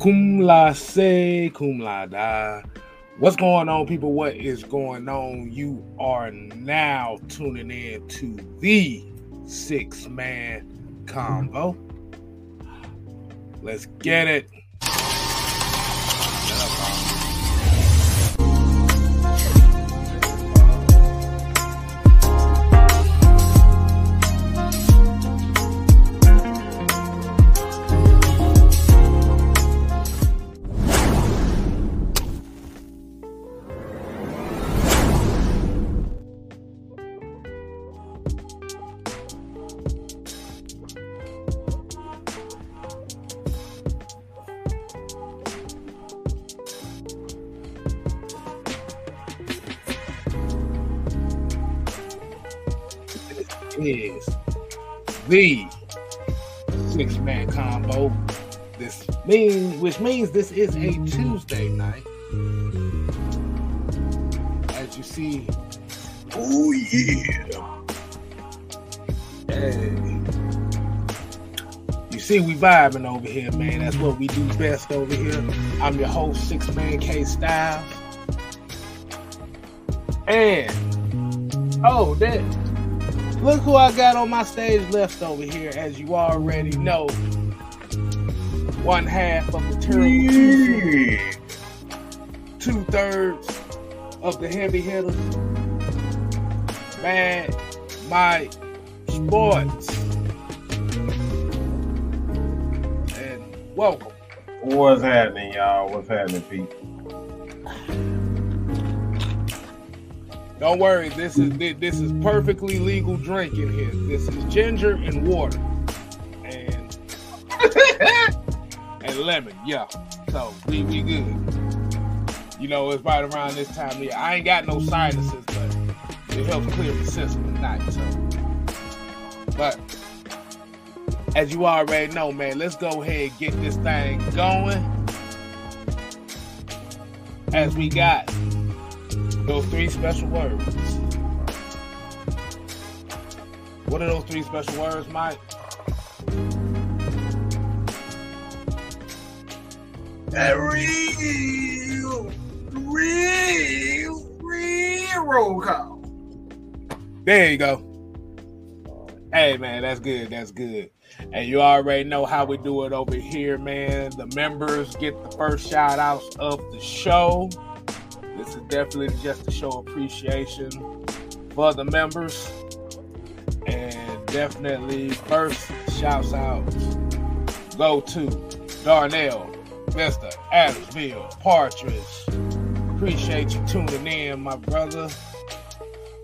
Cum la se, cum la da. What's going on, people? What is going on? You are now tuning in to the six man combo. Let's get it. Which means this is a Tuesday night. As you see, oh yeah. Hey. You see, we vibing over here, man. That's what we do best over here. I'm your host, Six Man K Styles. And oh, that Look who I got on my stage left over here, as you already know. One half of the terrible two thirds of the heavy hitters. Man, my sports. And welcome. What's happening, y'all? What's happening, people? Don't worry, this is this is perfectly legal drinking here. This is ginger and water, and and lemon. Yeah, so we we good. You know, it's right around this time of year. I ain't got no sinuses, but it helps clear the system at night. So, but as you already know, man, let's go ahead and get this thing going. As we got those three special words. What are those three special words, Mike? Real, real, real roll call. There you go. Hey man, that's good. That's good. And you already know how we do it over here, man. The members get the first shout outs of the show. This is definitely just to show appreciation for the members. And definitely first shouts out go to Darnell, Vista, Adamsville, Partridge. Appreciate you tuning in, my brother.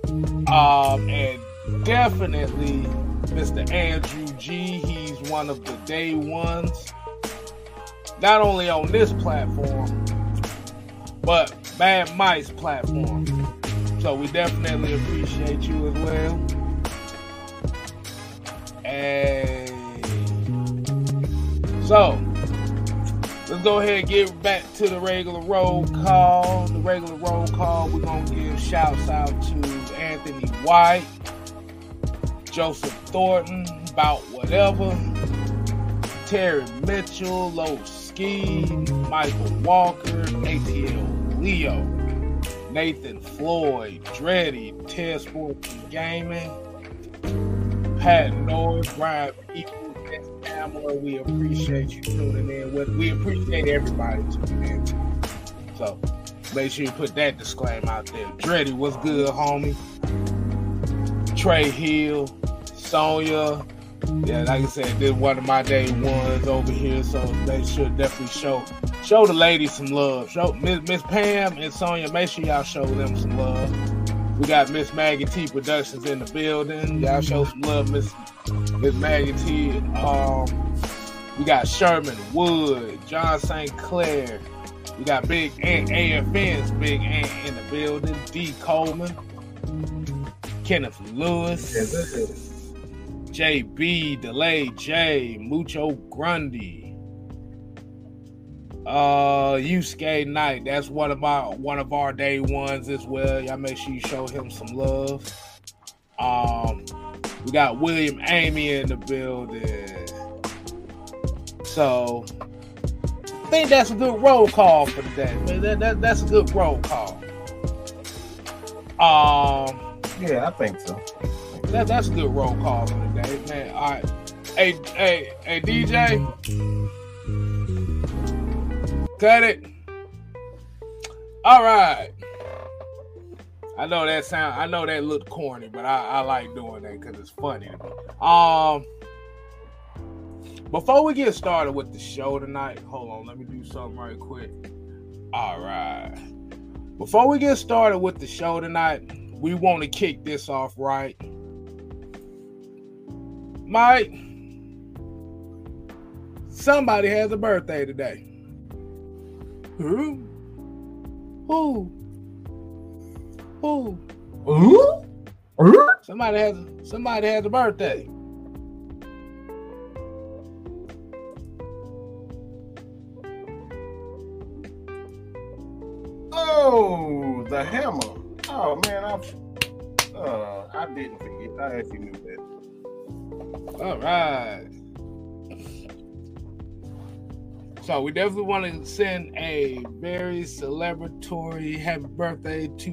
Um, and definitely Mr. Andrew G. He's one of the day ones. Not only on this platform, but Mad Mike's platform. So we definitely appreciate you as well. Hey. So let's go ahead and get back to the regular roll call. The regular roll call, we're gonna give shouts out to Anthony White, Joseph Thornton, about whatever, Terry Mitchell, Low Ski, Michael Walker, ATL Leo, Nathan Floyd, Dreddy, Ted Sports Gaming, Pat Norris, Brian People, Pamela. We appreciate you tuning in. With we appreciate everybody tuning in. So make sure you put that disclaimer out there. Dreddy, what's good, homie? Trey Hill, Sonia. Yeah, like I said, this one of my day ones over here, so they should definitely show show the ladies some love. Show Miss Pam and Sonia, make sure y'all show them some love. We got Miss Maggie T Productions in the building. Y'all show some love, Miss Miss Maggie T. Um, we got Sherman Wood, John St. Clair. We got Big Ant AFN's Big Ant in the building. D Coleman, Kenneth Lewis. JB, Delay J, Mucho Grundy, uh, Yusuke Knight. That's one of my one of our day ones as well. Y'all make sure you show him some love. Um, we got William Amy in the building. So I think that's a good roll call for today. Man, that, that, that's a good roll call. Um, yeah, I think so. That, that's a good roll call for today, man. All right, hey, hey, hey, DJ, cut it. All right. I know that sound. I know that looked corny, but I, I like doing that because it's funny. Um, before we get started with the show tonight, hold on. Let me do something right quick. All right. Before we get started with the show tonight, we want to kick this off right. Mike, somebody has a birthday today. Who? Who? Who? Who? Somebody has somebody has a birthday. Oh, the hammer. Oh man, I uh, I didn't forget. I actually knew that. All right. So we definitely want to send a very celebratory happy birthday to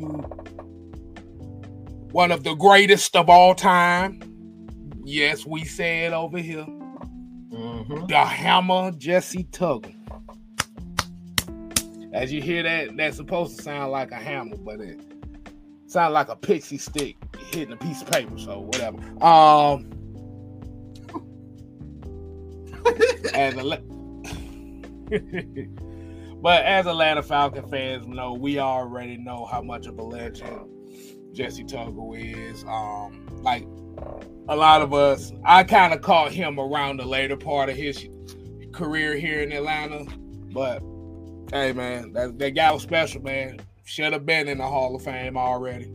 one of the greatest of all time. Yes, we say it over here. Mm-hmm. The Hammer Jessie Tuggle. As you hear that, that's supposed to sound like a hammer, but it sounds like a pixie stick hitting a piece of paper. So whatever. Um, as a but as Atlanta Falcon fans know, we already know how much of a legend Jessie Tuggle is. Um, like a lot of us, I kind of caught him around the later part of his career here in Atlanta. But hey, man, that, that guy was special, man. Should have been in the Hall of Fame already.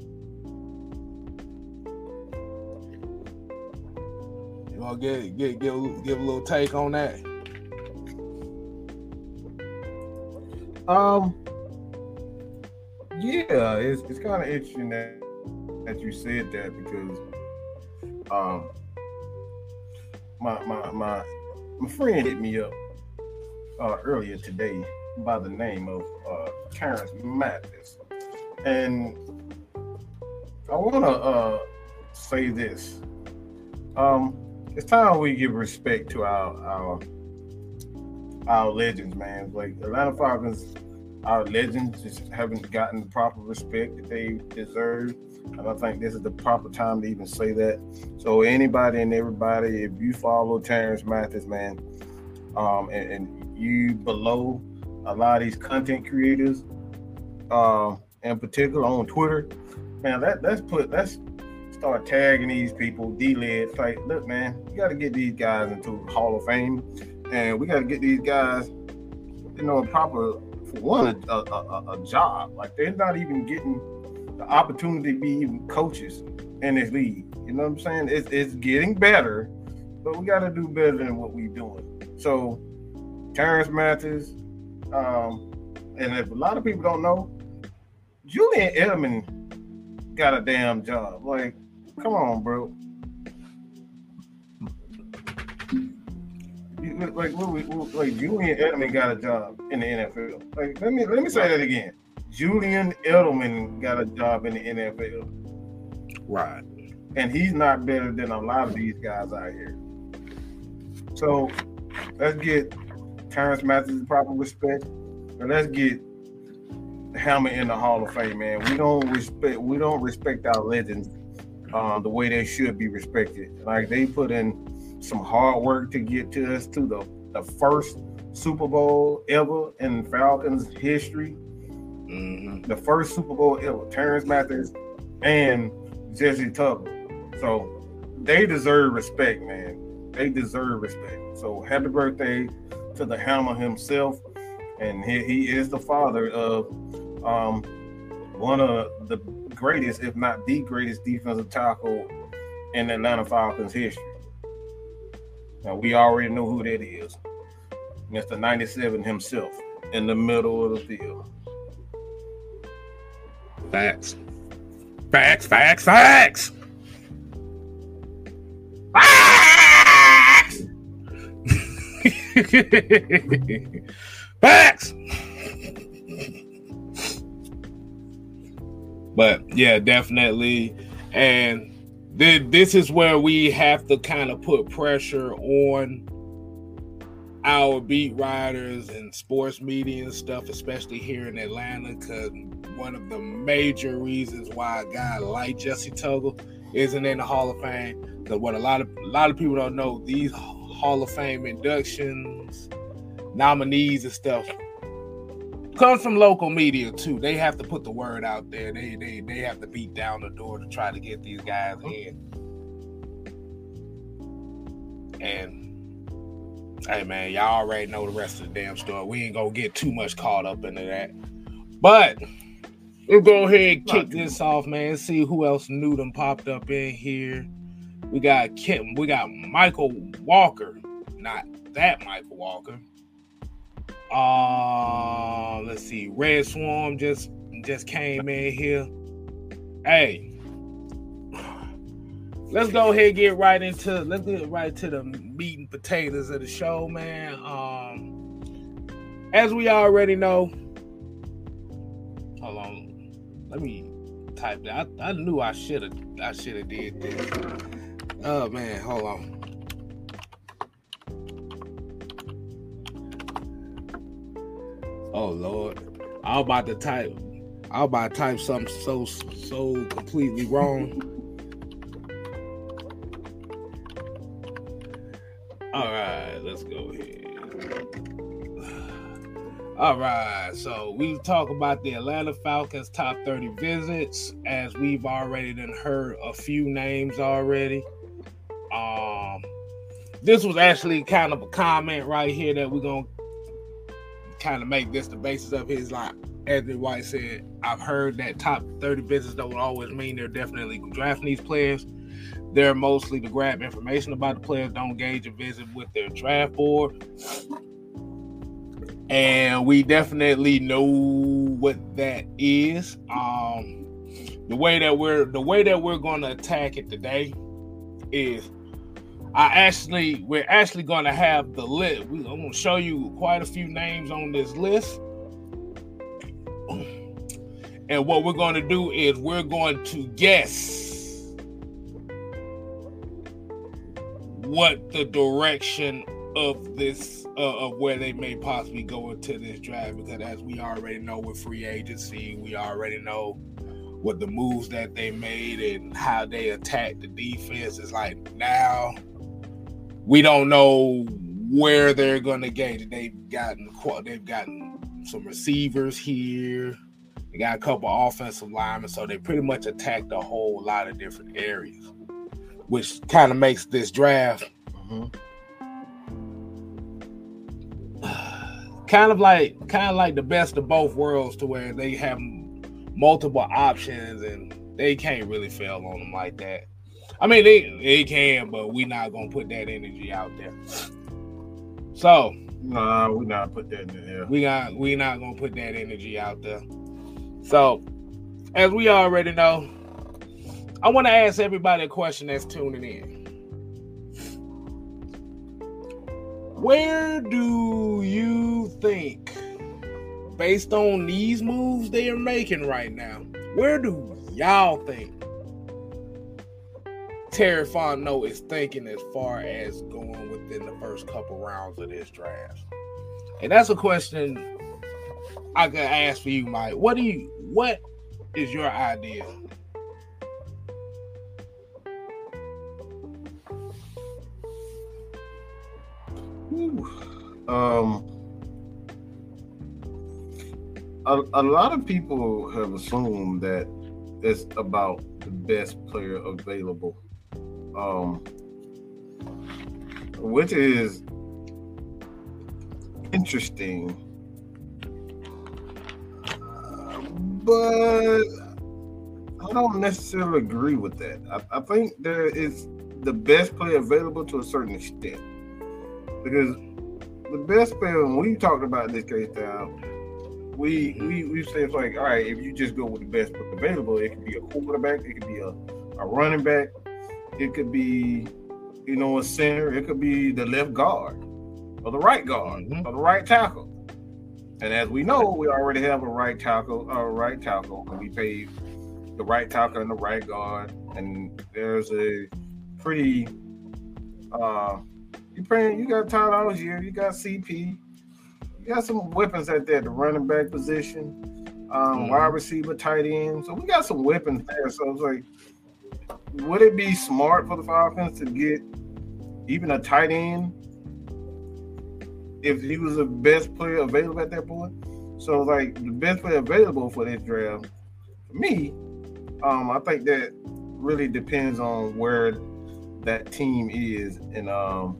You want to get, give, give a little take on that? Um, yeah, it's it's kind of interesting that that you said that because um my my my my friend hit me up uh, earlier today by the name of uh, Terance Mathis, and I want to uh, say this. Um, it's time we give respect to our our our legends, man. Like Atlanta Falcons, our legends just haven't gotten the proper respect that they deserve. And I think this is the proper time to even say that. So anybody and everybody, if you follow Terance Mathis, man, um, and, and you below a lot of these content creators, um, in particular on Twitter, man, that that's put that's start tagging these people, D-led, like, look, man, you got to get these guys into the Hall of Fame and we got to get these guys, you know, a proper for one a, a, a, job. Like they're not even getting the opportunity to be even coaches in this league. You know what I'm saying? It's it's getting better, but we got to do better than what we're doing. So, Terance Mathis, um, and if a lot of people don't know, Julian Edelman got a damn job. Like, come on, bro. Like like Julian Edelman got a job in the NFL. Like let me let me say that again. Julian Edelman got a job in the NFL. Right. And he's not better than a lot of these guys out here. So let's get Terance Mathis proper respect. And let's get Hammer in the Hall of Fame, man. We don't respect we don't respect our legends um, the way they should be respected. Like they put in some hard work to get to us to the, the first Super Bowl ever in Falcons history. Mm-hmm. The first Super Bowl ever. Terance Mathis and Jessie Tuggle. So they deserve respect, man. They deserve respect. So happy birthday to the Hammer himself. And he, he is the father of um, one of the greatest, if not the greatest defensive tackle in Atlanta Falcons history. Now we already know who that is. Mr. 97 himself in the middle of the field. Facts. Facts, facts, facts. Facts! Facts. but yeah, definitely. And th- this is where we have to kind of put pressure on our beat writers and sports media and stuff, especially here in Atlanta, because one of the major reasons why a guy like Jessie Tuggle isn't in the Hall of Fame. Because what a lot of a lot of people don't know, these Hall of Fame inductions, nominees and stuff comes from local media too. They have to put the word out there. They they they have to beat down the door to try to get these guys mm-hmm. in. And hey man, y'all already know the rest of the damn story. We ain't gonna get too much caught up into that. But we'll go ahead and kick this off, man. See who else new them popped up in here. We got Kim, we got Michael Walker, not that Michael Walker. Uh let's see. Red Swarm just just came in here. Hey. Let's go ahead and get right into let's get right to the meat and potatoes of the show, man. Um as we already know. Hold on. Let me type that. I, I knew I should have I should have did this. Oh man, hold on. Oh Lord, I was about to type. I was about to type something so so completely wrong. All right, let's go ahead. All right, so we talk about the Atlanta Falcons top 30 visits, as we've already done heard a few names already. Um, this was actually kind of a comment right here that we're gonna kind of make this the basis of his like Anthony White said, I've heard that top 30 visits don't always mean they're definitely drafting these players. They're mostly to grab information about the players, don't gauge a visit with their draft board. And we definitely know what that is. Um the way that we're the way that we're gonna attack it today is I actually, we're actually going to have the list. I'm going to show you quite a few names on this list. And what we're going to do is we're going to guess what the direction of this uh, of where they may possibly go into this draft because as we already know with free agency we already know what the moves that they made and how they attacked the defense is like now we don't know where they're going to get. They've gotten they've gotten some receivers here. They got a couple offensive linemen, so they pretty much attacked a whole lot of different areas, which kind of makes this draft mm-hmm. kind of like kind of like the best of both worlds, to where they have multiple options and they can't really fail on them like that. I mean, they they can, but we not gonna put that energy out there. So, nah, we not put that in there. We got we not gonna put that energy out there. So, as we already know, I want to ask everybody a question that's tuning in. Where do you think, based on these moves they are making right now, where do y'all think Terry Fontenot is thinking as far as going within the first couple rounds of this draft? And that's a question I could ask for you, Mike. What do you what is your idea? Um a, a lot of people have assumed that it's about the best player available um, which is interesting. But I don't necessarily agree with that. I, I, think there is the best player available to a certain extent. Because the best player, when we talked about this case down, we we we say it's like, all right, if you just go with the best player available, it could be a quarterback, it could be a, a running back, it could be, you know, a center. It could be the left guard or the right guard mm-hmm. or the right tackle. And as we know, we already have a right tackle, a right tackle. And we paid the right tackle and the right guard, and there's a pretty. uh You playing? You got Tyler Allgeier, you got CP, you got some weapons at there. The running back position, um, mm-hmm. wide receiver, tight end. So we got some weapons there. So it's like, would it be smart for the Falcons to get even a tight end if he was the best player available at that point? So like the best player available for this draft, for me, um, I think that really depends on where that team is and um,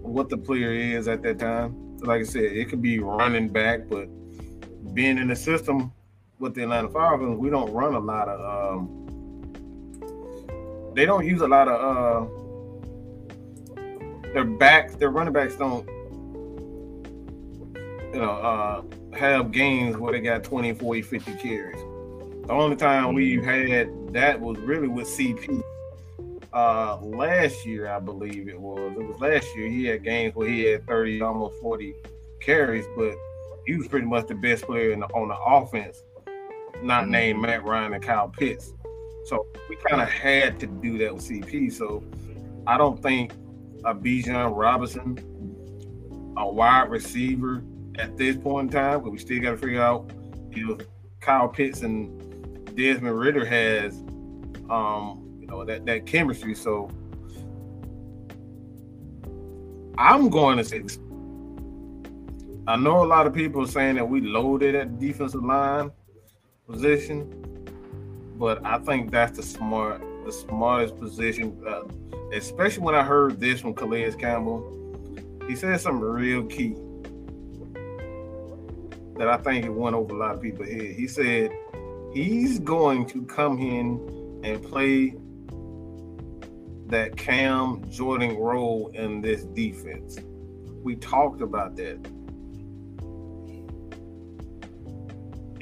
what the player is at that time. So like I said, it could be running back, but being in the system with the Atlanta Falcons, we don't run a lot of. Um, they don't use a lot of. Uh, their backs, their running backs don't. You know, uh, have games where they got 20, 40, 50 carries. The only time we've mm-hmm. had that was really with CP. Uh, last year, I believe it was. It was last year. He had games where he had 30, almost 40 carries, but he was pretty much the best player the, on the offense, not mm-hmm. named Matt Ryan and Kyle Pitts. So we kind of had to do that with CP. So I don't think a Bijan Robinson, a wide receiver at this point in time, but we still got to figure out if Kyle Pitts and Desmond Ridder has, um, you know, that that chemistry. So I'm going to say. I know a lot of people are saying that we loaded at defensive line position, but I think that's the smart, the smartest position. Uh, especially when I heard this from Calais Campbell, he said something real key that I think it went over a lot of people's head. He said he's going to come in and play that Cam Jordan role in this defense. We talked about that.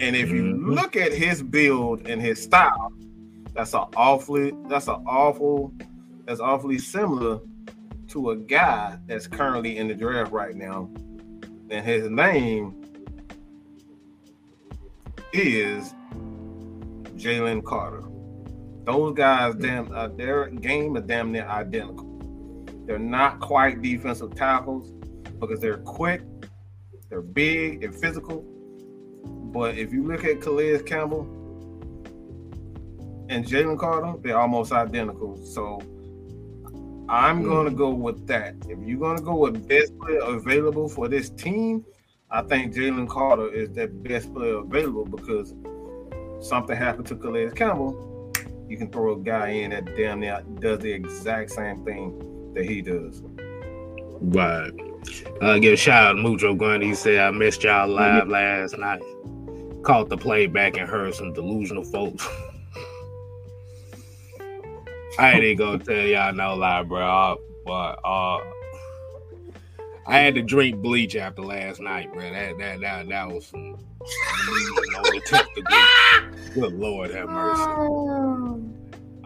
And if you mm-hmm. look at his build and his style, that's an awfully that's an awful that's awfully similar to a guy that's currently in the draft right now. And his name is Jalen Carter. Those guys, damn, uh, their game is damn near identical. They're not quite defensive tackles because they're quick, they're big and physical. But if you look at Calais Campbell and Jalen Carter, they're almost identical. So I'm mm. going to go with that. If you're going to go with best player available for this team, I think Jalen Carter is the best player available because something happened to Calais Campbell, you can throw a guy in that damn near does the exact same thing that he does. Right. Uh, give a shout out to Mucho Gundy. He said, I missed y'all live last night. Caught the playback and heard some delusional folks. I ain't gonna tell y'all no lie, bro. But uh, I had to drink bleach after last night, bro. That that that, that was some Good Lord, have mercy.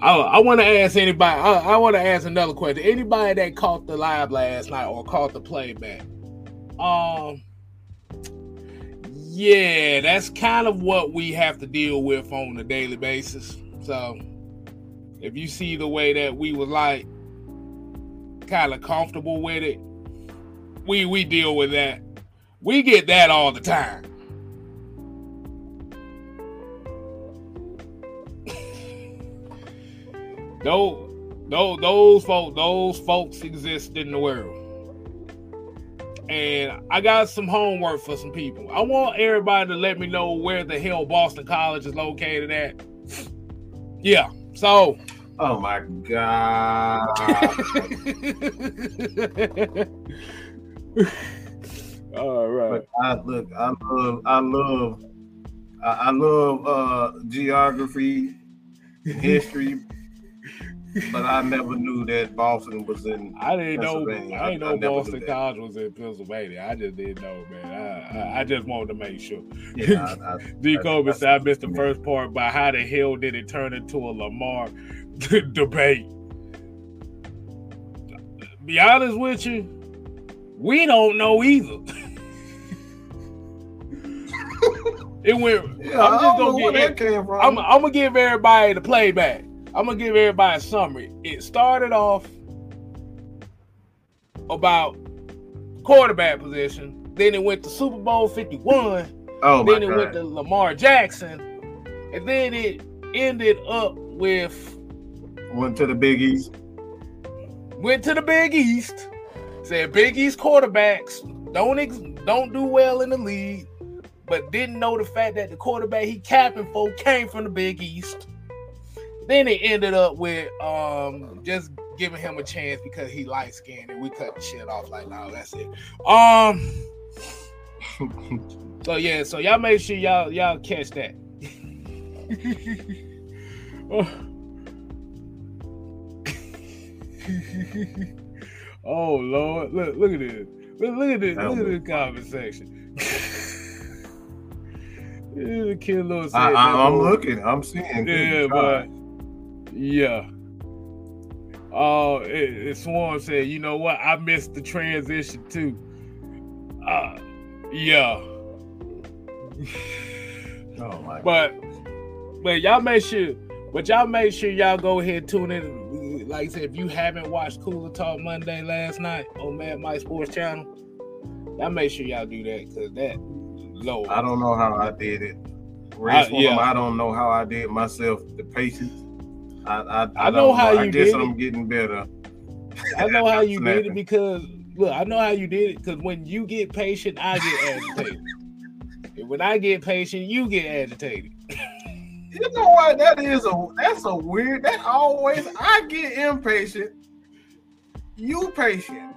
I, I want to ask anybody. I, I want to ask another question. Anybody that caught the live last night or caught the playback, um, yeah, that's kind of what we have to deal with on a daily basis. So, if you see the way that we was like kind of comfortable with it, we we deal with that. We get that all the time. Those, those, those folks, those folks exist in the world. And I got some homework for some people. I want everybody to let me know where the hell Boston College is located at. Yeah. So. Oh my god. All right. But I look. I love. I love. I love uh, geography, history, but I never knew that Boston was in. I didn't know. I didn't know I Boston College was in Pennsylvania. I just didn't know, man. I, I, I just wanted to make sure. Yeah, I, D. Kobe said I missed the yeah. first part, but how the hell did it turn into a Lamar debate? Be honest with you, we don't know either. It went. Yeah, I'm just gonna get. It, I'm, I'm gonna give everybody the playback. I'm gonna give everybody a summary. It started off about quarterback position. Then it went to Super Bowl 51. Oh then it God. went to Lamar Jackson. And then it ended up with went to the Big East. Went to the Big East. Said Big East quarterbacks don't ex- don't do well in the league, but didn't know the fact that the quarterback he capping for came from the Big East. Then it ended up with um just giving him a chance because he light skinned and we cut the shit off like no, that's it. Um so yeah, so y'all make sure y'all y'all catch that. oh Lord, look look at this. Look, look at this. Look at this conversation. Kid Lewis I, am looking. I'm seeing. Yeah, but yeah. Oh, it, it Swarm said, you know what? I missed the transition too. Uh, yeah. oh my. But, but y'all make sure. But y'all make sure y'all go ahead and tune in. Like I said, if you haven't watched Cooler Talk Monday last night on Mad Mike Sports Channel, y'all make sure y'all do that because that low. I don't know how I did it. I, yeah. I don't know how I did myself. The patience I I, I, I know how you I guess did I'm it. getting better. I know how you did it because look, I know how you did it because when you get patient, I get agitated. and when I get patient, you get agitated. you know what? That is a that's a weird. That always I get impatient. You patient.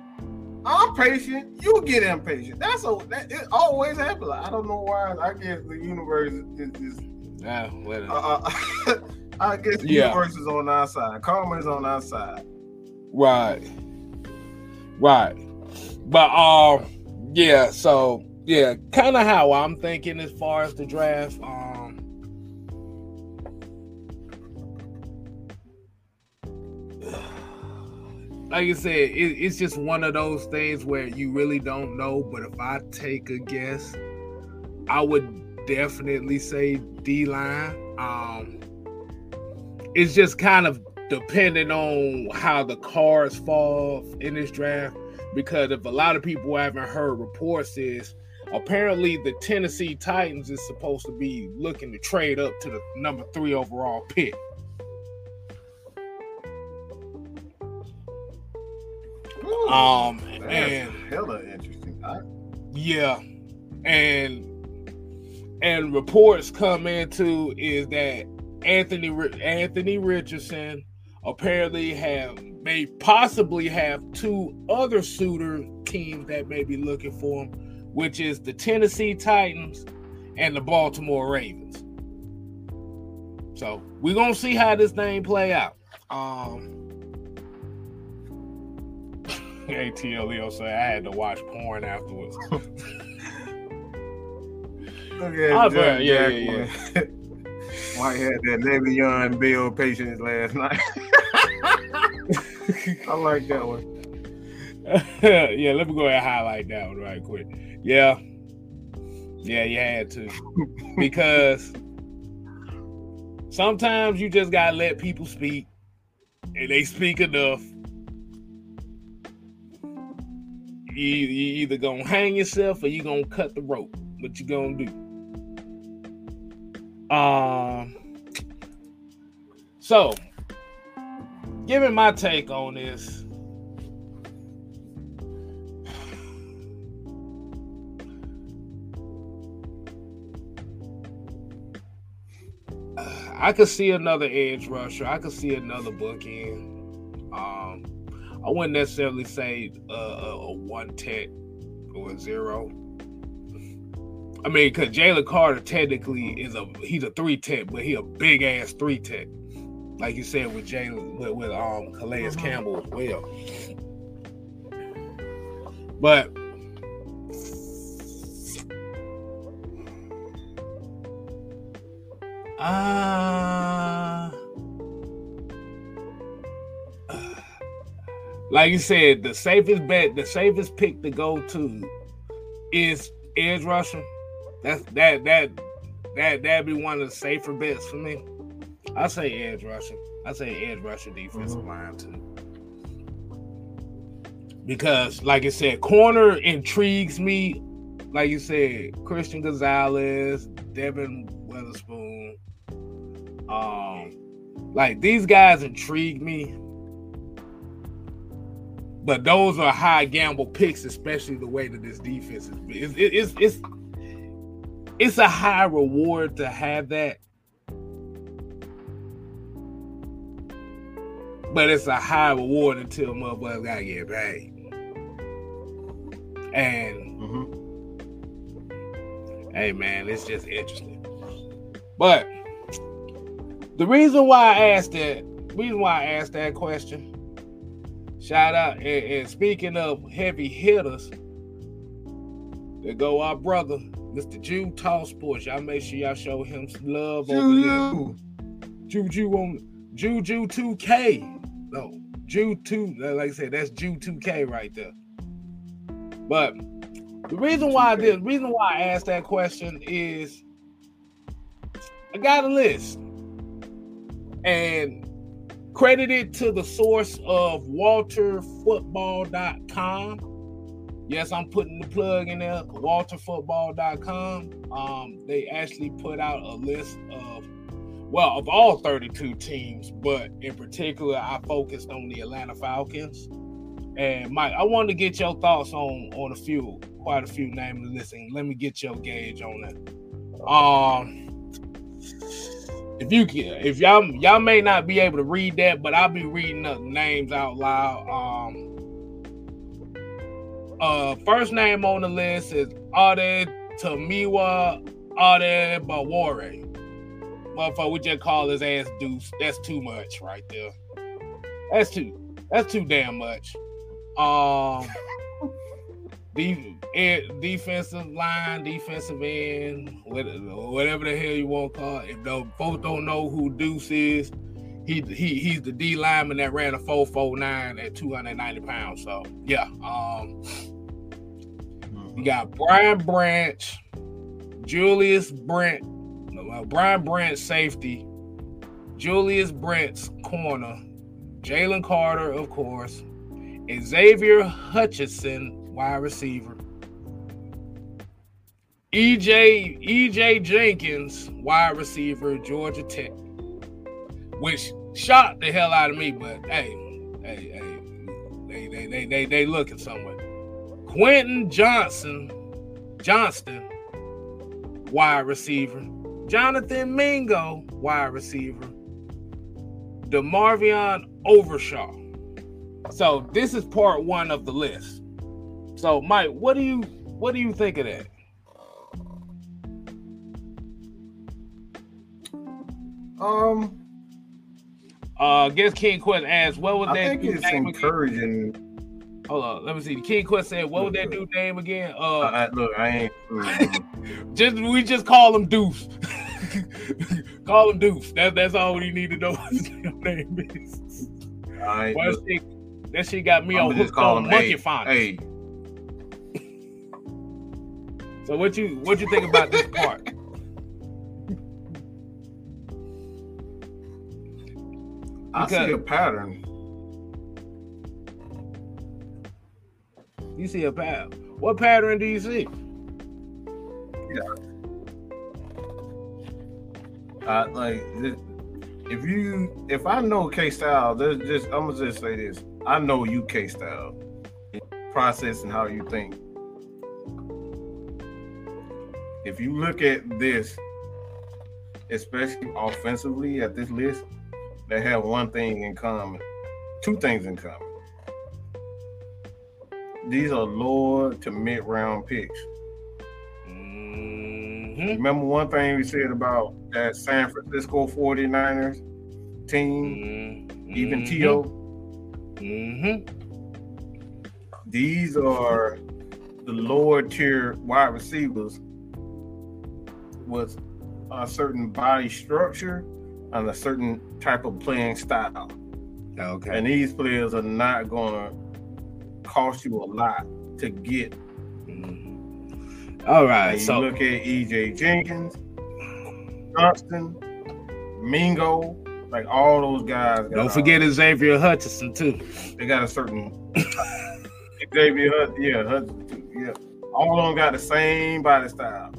I'm patient. You get impatient. That's a that, it always happens. I don't know why. I guess the universe is. is yeah, uh, uh I guess the yeah. universe is on our side. Karma is on our side. Right. Right. But um yeah, so yeah, kind of how I'm thinking as far as the draft. Um like I said, it, it's just one of those things where you really don't know. But if I take a guess, I would definitely say D line. Um, it's just kind of depending on how the cards fall in this draft. Because if a lot of people haven't heard reports, is apparently the Tennessee Titans is supposed to be looking to trade up to the number three overall pick. Ooh, um, and hella interesting. I... Yeah, and and reports come into is that Anthony Anthony Richardson apparently have may possibly have two other suitor teams that may be looking for him, which is the Tennessee Titans and the Baltimore Ravens. So we're gonna see how this thing play out. Um ATL Leo said I had to watch porn afterwards. okay, oh, yeah, yeah, yeah. White had that Le'Veon Bell patience last night. I like that one. yeah, let me go ahead and highlight that one right quick. Yeah. Yeah, you had to. because sometimes you just gotta let people speak and they speak enough. You, you either gonna hang yourself or you gonna cut the rope. What you gonna do? Um, so, giving my take on this, I could see another edge rusher. I could see another bookend. Um, I wouldn't necessarily say uh, a one tech or a zero. I mean, because Jalen Carter technically is a he's a three tech, but he a big ass three tech, like you said with Jalen with, with um Calais mm-hmm. Campbell as well. But uh, like you said, the safest bet, the safest pick to go to is edge rusher that's that that that that'd be one of the safer bets for me. I say edge rushing. I say edge rusher defensive mm-hmm. line too. Because, like I said, corner intrigues me. Like you said, Christian Gonzalez, Devon Witherspoon. Um, like these guys intrigue me. But those are high gamble picks, especially the way that this defense is. It's, it's, it's, it's a high reward to have that but it's a high reward until motherfuckers gotta get paid. And mm-hmm. hey man, it's just interesting. But the reason why I asked that, reason why I asked that question, shout out and, and speaking of heavy hitters, there go our brother, Mr. Jew Tall Sports. Y'all make sure y'all show him some love over here. Juju on Juju 2K. No, Jew 2, like I said, that's Jew 2K right there. But the reason why I did, the reason why I asked that question is I got a list and credited to the source of walterfootball.com. Yes, I'm putting the plug in there, walterfootball.com. Um, they actually put out a list of well, of all 32 teams, but in particular, I focused on the Atlanta Falcons. And Mike, I wanted to get your thoughts on on a few, quite a few names. Listen, let me get your gauge on it. Um, if you can, if y'all y'all may not be able to read that, but I'll be reading the names out loud. Um, uh, first name on the list is Ade Tamiwa Ade Bawore motherfucker we just call his ass Deuce. That's too much right there. That's too. That's too damn much. Um, de- defensive line, defensive end, whatever the hell you want to call it. If the folks don't know who Deuce is, he he he's the D lineman that ran a 449 at 290 pounds. So yeah. Um, you got Brian Branch, Julius Brent, uh, Brian Brent safety, Julius Brent's corner, Jalen Carter, of course, Xavier Hutchinson, wide receiver, EJ EJ Jenkins, wide receiver, Georgia Tech, which shocked the hell out of me. But hey, hey, hey, they they they they, they looking somewhere. Quentin Johnson, Johnston, wide receiver. Jonathan Mingo, wide receiver. DeMarvion Overshown. So this is part one of the list. So Mike, what do you what do you think of that? Um uh I guess King Quest asked what would that I think it's encouraging again? Hold on, let me see. King Quest said, "What would that dude name again?" Uh, I, look, I ain't. Just we just call him Deuce. call him Deuce. That, that's all we need to know what his name is. I well, that, shit, that shit got me I'm on hooked on monkey font. Hey. So what you what you think about this part? I see a pattern. You see a pattern. What pattern do you see? Yeah. Uh, like if you if I know K style, there's just I'm gonna just say this. I know you K style process and how you think. If you look at this, especially offensively at this list, they have one thing in common, two things in common these are lower to mid round picks. Mm-hmm. Remember one thing we said about that San Francisco 49ers team, mm-hmm. even T.O. Mm-hmm. These are the lower tier wide receivers with a certain body structure and a certain type of playing style. Okay. And these players are not going to cost you a lot to get. Mm-hmm. All right. so look at EJ Jenkins, Johnston, Mingo, like all those guys. got, Don't uh, forget Xavier Hutchinson too. they got a certain Xavier Hud, yeah, too, yeah. All of them got the same body style.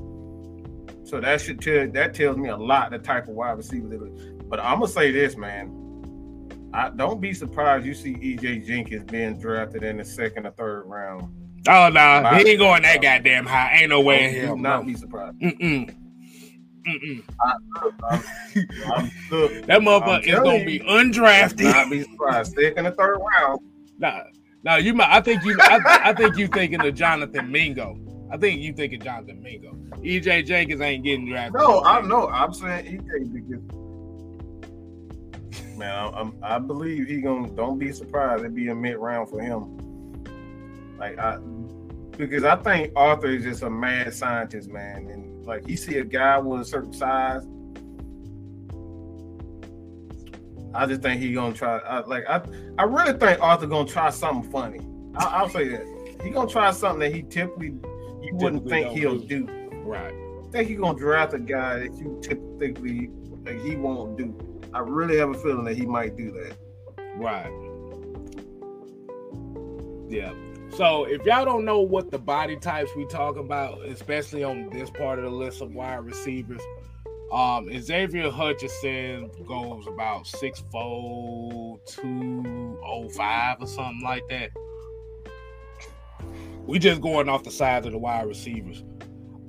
So that should tell that tells me a lot the type of wide receiver they look. But I'm gonna say this, man. I don't be surprised you see EJ Jenkins being drafted in the second or third round. Oh no, he ain't going that goddamn high. Ain't no way in hell. not no. be surprised. Mm-mm. Mm-mm. I'm- I'm- look, That motherfucker is gonna you, be undrafted. not be surprised. Second or third round. Nah, nah, you might. I think you. I, I think you thinking of Jonathan Mingo. I think you think thinking Jonathan Mingo. EJ Jenkins ain't getting drafted. No, I know. I'm saying EJ because man, I, I'm, I believe he gonna. Don't be surprised. It'd be a mid round for him. Like I, because I think Arthur is just a mad scientist, man, and like he see a guy with a certain size. I just think he gonna try. I, like I, I really think Arthur gonna try something funny. I, I'll say that he gonna try something that he typically you wouldn't think he'll do. do. Right. I think he's gonna draft a guy that you typically like he won't do. I really have a feeling that he might do that. Right. Yeah. So if y'all don't know what the body types we talk about, especially on this part of the list of wide receivers, um, Xavier Hutchinson goes about 6'4", 205 or something like that. We just going off the size of the wide receivers.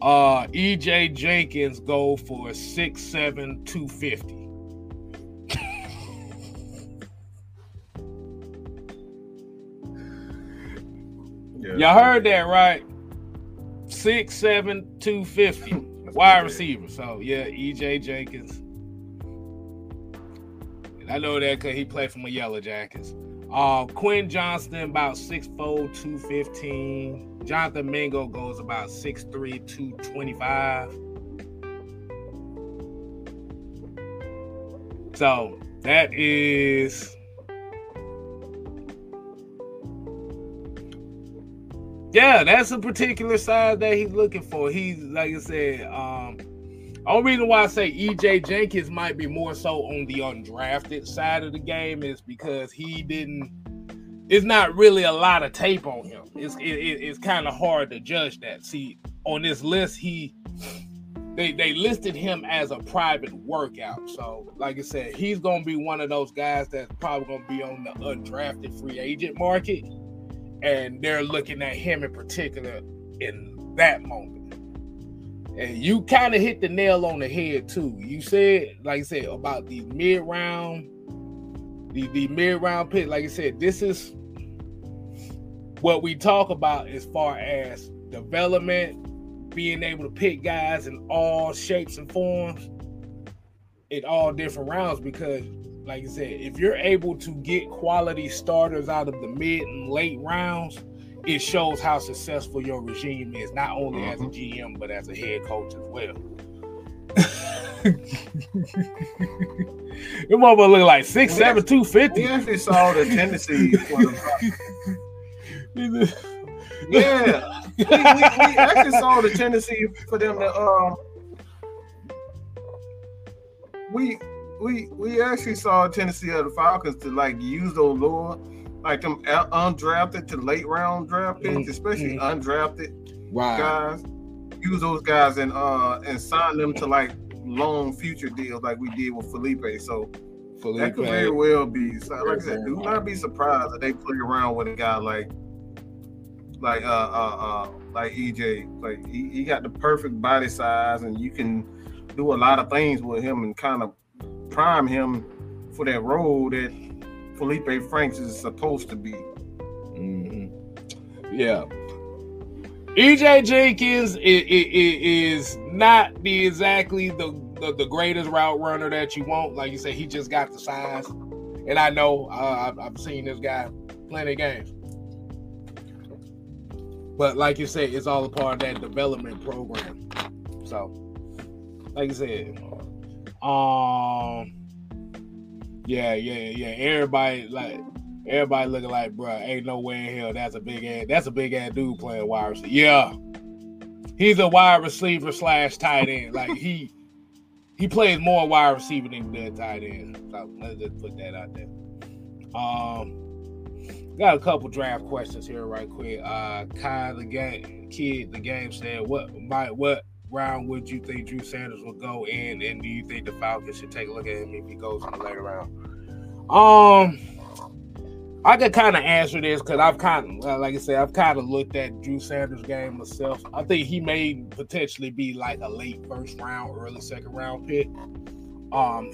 Uh, EJ Jenkins go for 6'7", 250. Yeah. Y'all heard that right? Six, seven, two fifty. Wide receiver. So yeah, EJ Jenkins. And I know that because he played for my Yellow Jackets. Uh, Quinn Johnston about 6'4", 215. Jonathan Mingo goes about 6'3", 225. So that is Yeah, that's a particular size that he's looking for. He's like I said, um only reason why I say EJ Jenkins might be more so on the undrafted side of the game is because he didn't it's not really a lot of tape on him. It's it, it- it's kind of hard to judge that. See, on this list, he they they listed him as a private workout. So, like I said, he's gonna be one of those guys that's probably gonna be on the undrafted free agent market and they're looking at him in particular in that moment. And you kind of hit the nail on the head too. You said, like I said, about the mid round, the the mid round pick. Like I said, this is what we talk about as far as development, being able to pick guys in all shapes and forms in all different rounds because like I said, if you're able to get quality starters out of the mid and late rounds, it shows how successful your regime is, not only as a GM but as a head coach as well. Your mother look like six seven two We fifty. actually saw the tendency yeah. We, we, we actually saw the tendency for them to um we we we actually saw a tendency of the Falcons to like use those lower like them undrafted to late round draft picks, Mhm. especially undrafted Right. guys. Use those guys and uh and sign them to like long future deals like we did with Felipe. So that could very well be. So, like I said, do not be surprised that they play around with a guy like, like uh uh uh like EJ. Like he, he got the perfect body size, and you can do a lot of things with him and kind of prime him for that role that Felipe Franks is supposed to be. Mhm. Yeah. EJ Jenkins is, is not the exactly the, the the greatest route runner that you want. Like you said, he just got the size, and I know uh, I've, I've seen this guy plenty of games. But like you said, it's all a part of that development program. So, like I said, um, yeah, yeah, yeah. Everybody like Everybody looking like, bruh, ain't no way in hell that's a big ass, that's a big ass dude playing wide receiver. Yeah. He's a wide receiver slash tight end. Like he he plays more wide receiver than he tight end. So let's just put that out there. Um, got a couple draft questions here, right quick. Uh, Kai the game kid, the game said, "What my what round would you think Drew Sanders will go in, and do you think the Falcons should take a look at him if he goes in the later round?" Um, I could kind of answer this because I've kind of, like I said, I've kind of looked at Drew Sanders' game myself. I think he may potentially be like a late first round, early second round pick. Um,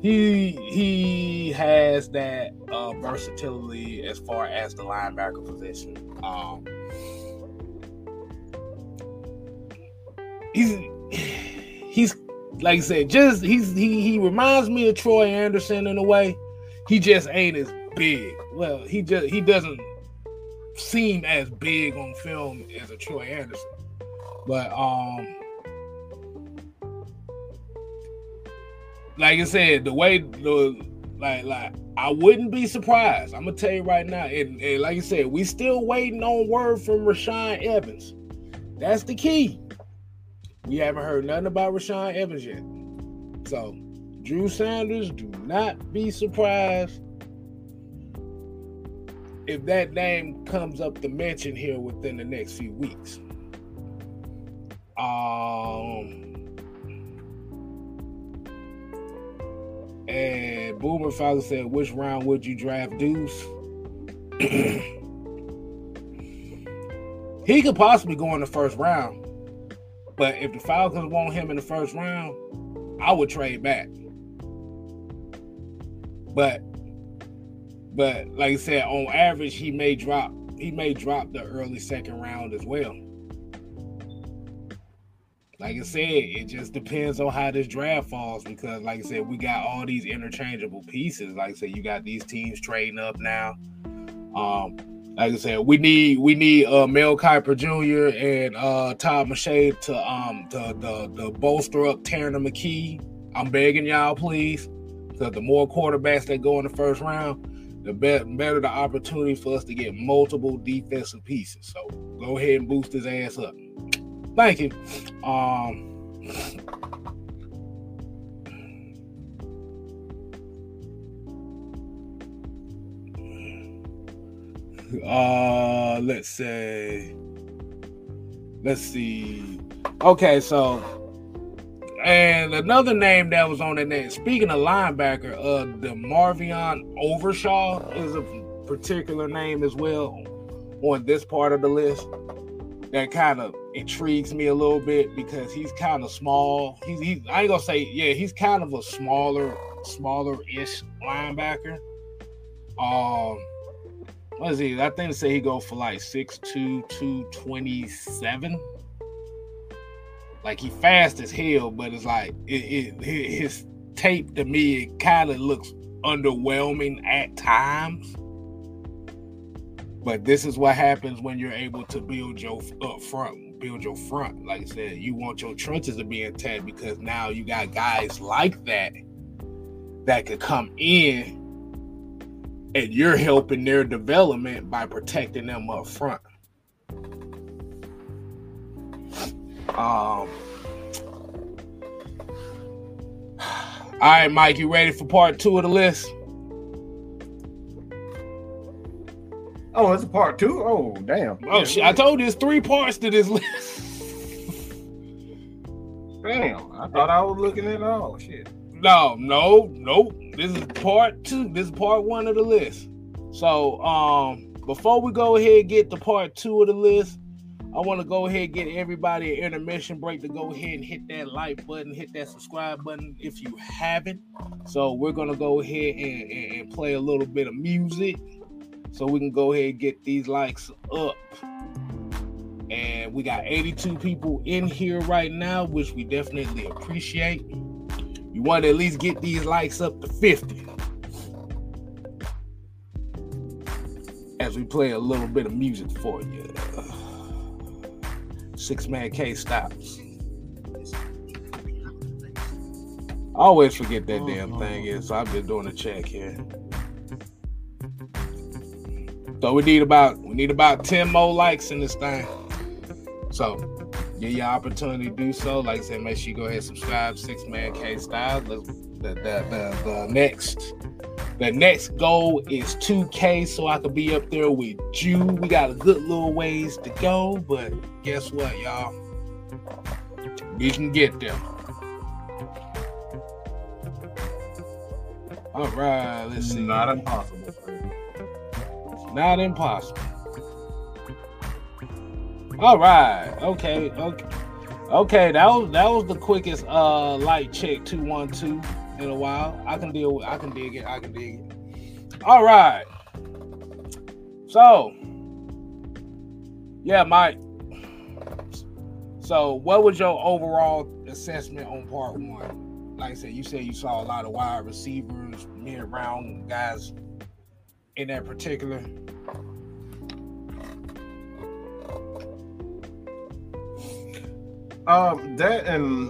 he he has that uh, versatility as far as the linebacker position. Um, he's he's like I said, just he's he he reminds me of Troy Anderson in a way. He just ain't as big. Well, he just he doesn't seem as big on film as a Troy Anderson. But um like I said, the way the like like I wouldn't be surprised. I'm gonna tell you right now, and, and like I said, we still waiting on word from Rashaan Evans. That's the key. We haven't heard nothing about Rashaan Evans yet. So Drew Sanders, do not be surprised if that name comes up to mention here within the next few weeks. Um and Boomer Father said, which round would you draft Deuce? he could possibly go in the first round. But if the Falcons want him in the first round, I would trade back. But but like I said, on average, he may drop. He may drop the early second round as well. Like I said, it just depends on how this draft falls because, like I said, we got all these interchangeable pieces. Like I said, you got these teams trading up now. Um, like I said, we need we need uh, Mel Kiper Jr. and uh, Todd McShay to um to, to bolster up Tanner McKee. I'm begging y'all, please, because the more quarterbacks that go in the first round, the better the opportunity for us to get multiple defensive pieces. So go ahead and boost his ass up. Thank you. Um, uh, let's say, let's see. Okay, so and another name that was on that name, speaking of linebacker, uh, the Marvion Overshaw is a particular name as well on this part of the list that kind of intrigues me a little bit because he's kind of small. He's, he's I ain't gonna say yeah, he's kind of a smaller, smaller-ish linebacker. Um, what is he? I think say he go for like 6'2", 227 like he fast as hell, but it's like it, it his tape to me it kind of looks underwhelming at times. But this is what happens when you're able to build your up front, build your front. Like I said, you want your trenches to be intact because now you got guys like that that could come in and you're helping their development by protecting them up front. Um, all right, Mike, you ready for part two of the list? Oh, it's a part two. Oh, damn. Oh, yeah, shit. I told you there's three parts to this list. damn. I thought I was looking at all. Shit. No, no, nope. This is part two. This is part one of the list. So, um, before we go ahead and get to part two of the list, I want to go ahead and get everybody an intermission break to go ahead and hit that like button, hit that subscribe button if you haven't. So we're gonna go ahead and, and, and play a little bit of music so we can go ahead and get these likes up. And we got 82 people in here right now, which we definitely appreciate. You want to at least get these likes up to 50. As we play a little bit of music for you. Six man K stops. I always forget that oh, damn thing is, so I've been doing a check here. So we need about we need about 10 more likes in this thing. So Get your opportunity to do so. Like I said, make sure you go ahead and subscribe. Six Man K Style. The, the, the, the next the next goal is 2K, so I could be up there with you. We got a good little ways to go, but guess what, y'all? We can get there. All right, let's see. Not impossible. Not impossible. All right. Okay. Okay. Okay. That was that was the quickest uh light check two one two in a while. I can deal with. I can dig it. I can dig it. All right. So, yeah, Mike. So, what was your overall assessment on part one? Like I said, you said you saw a lot of wide receivers, mid round guys in that particular. Um, that and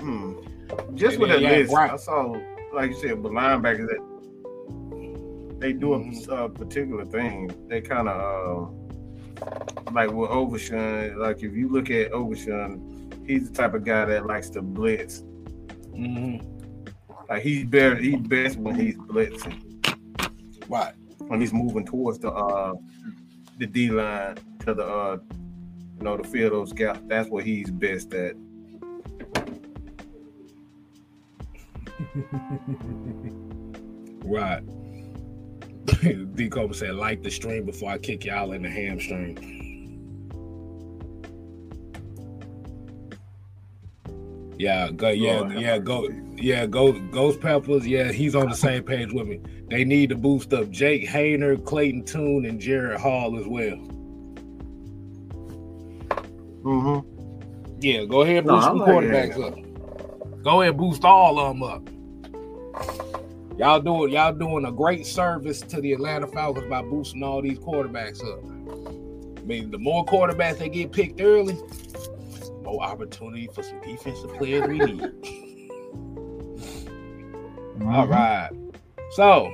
hmm, just with that list, right. I saw, like you said, with linebackers that they do Mhm. a, a particular thing. They kind of uh, like with Overshown. Like if you look at Overshown, he's the type of guy that likes to blitz. Mm-hmm. Like he's better, he's best when he's blitzing. Right. when he's moving towards the uh the D line to the uh you know to fill those gaps. That's what he's best at. Right. D Cobra said, like the string before I kick y'all in the hamstring. Yeah, go yeah, Lord yeah, go yeah, go Ghost Peppers. Yeah, he's on the same page with me. They need to boost up Jake Haener, Clayton Tune, and Jaren Hall as well. Mm-hmm. Yeah, go ahead and No, boost I some like quarterbacks Haener. up. Go ahead and boost all of them up. Y'all doing y'all doing a great service to the Atlanta Falcons by boosting all these quarterbacks up. I mean, the more quarterbacks they get picked early, more opportunity for some defensive players we need. Mm-hmm. All right. So,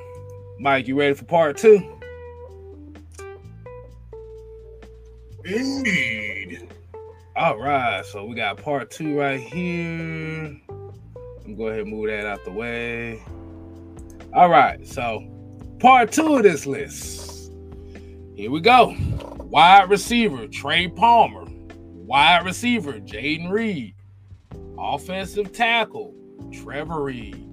Mike, you ready for part two? Indeed. All right. So we got part two right here. I'm go ahead and move that out the way. All right. So, part two of this list. Here we go. Wide receiver Trey Palmer. Wide receiver Jayden Reed. Offensive tackle Trevor Reid.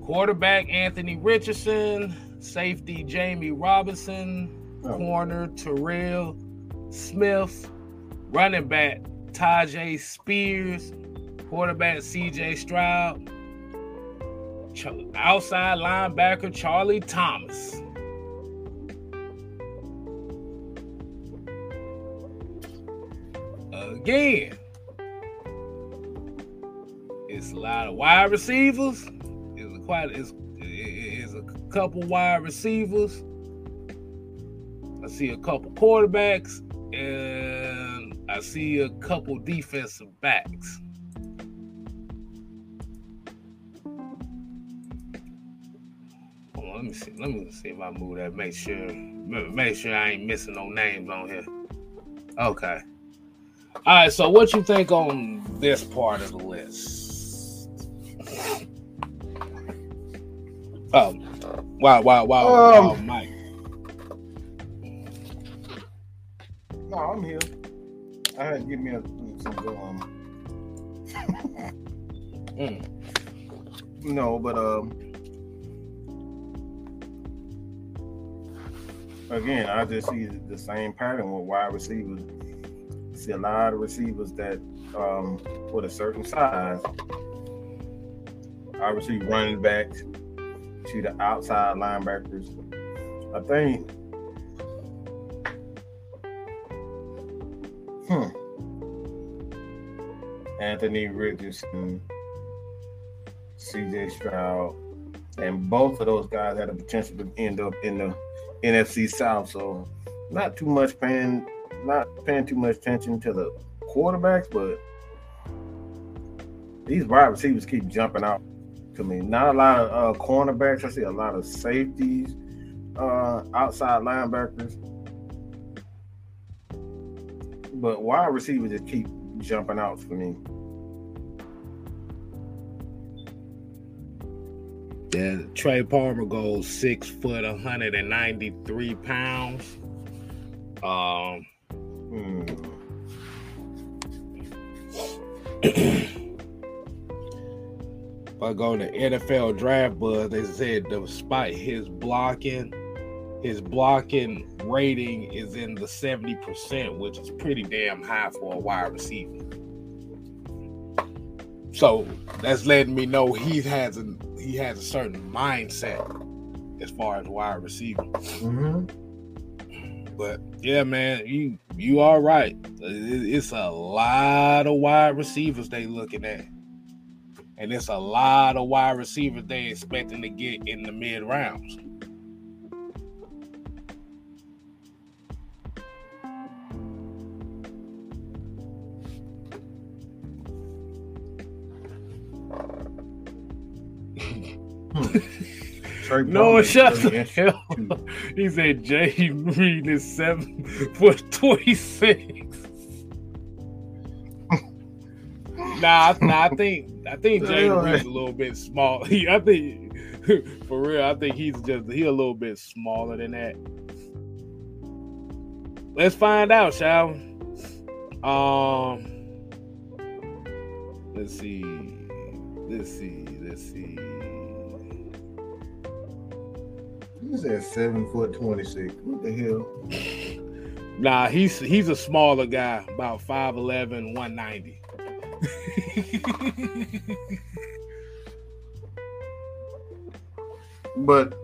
Quarterback Anthony Richardson, safety Jammie Robinson, Oh. corner Terrell Smith, running back Tyjae Spears, quarterback CJ Stroud, outside linebacker Charlie Thomas. Again, it's a lot of wide receivers. It's quite it's, it's a couple wide receivers. I see a couple quarterbacks, and I see a couple defensive backs. Let me see. Let me see if I move that. Make sure, make sure I ain't missing no names on here. Okay. All right. So, what you think on this part of the list? Oh, wow, wow, wow, Um, wow, Mike. No, I'm here. I had to give me a, some um. Mm. No, but um. Again, I just see the same pattern with wide receivers. See a lot of receivers that um with a certain size. Obviously, running backs. See the outside linebackers. I think. Hmm. Anthony Richardson, CJ Stroud, and both of those guys had the potential to end up in the NFC South. So, not too much paying, not paying too much attention to the quarterbacks, but these wide receivers keep jumping out to me. Not a lot of uh, cornerbacks. I see a lot of safeties, uh, outside linebackers. but wide receivers just keep jumping out for me. Yeah, Trey Palmer goes six foot, 193 pounds. Um. If I go to NFL draft buzz, they said despite his blocking, his blocking rating is in the 70%, which is pretty damn high for a wide receiver. So that's letting me know he has a he has a certain mindset as far as wide receiver. Mm-hmm. But yeah, man, you you are right. It's a lot of wide receivers they looking at, and it's a lot of wide receivers they expecting to get in the mid rounds. No, shut the hell. He said Jay Reed is seven foot twenty six. nah, nah, I think I think Jay Reed's a little bit small. He, I think for real, I think he's just he a little bit smaller than that. Let's find out, shall we? Um, let's see, let's see, let's see. He said seven foot twenty six. What the hell? Nah, he's he's a smaller guy, about 5'11, 190. but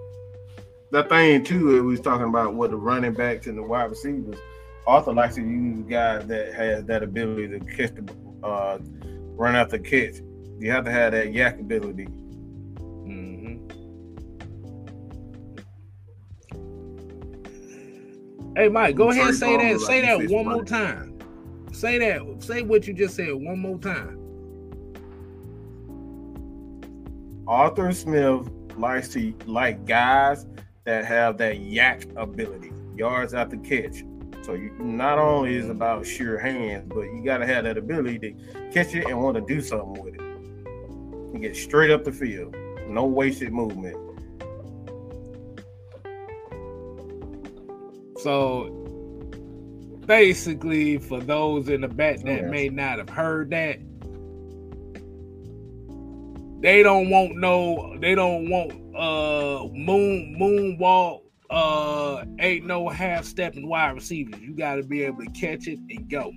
that thing too, we was talking about what the running backs and the wide receivers. Arthur likes to use guys that has that ability to catch the uh, run out the catch. You have to have that YAC ability Hey, Mike, go ahead and say that. Say that one more time. Say that. Say what you just said one more time. Arthur Smith likes to like guys that have that YAC ability, yards after the catch. So you not only is about sure hands, but you got to have that ability to catch it and want to do something with it. You get straight up the field, no wasted movement. So basically, for those in the back that may not have heard that, they don't want no, they don't want uh moon moonwalk, uh ain't no half stepping wide receivers. You got to be able to catch it and go,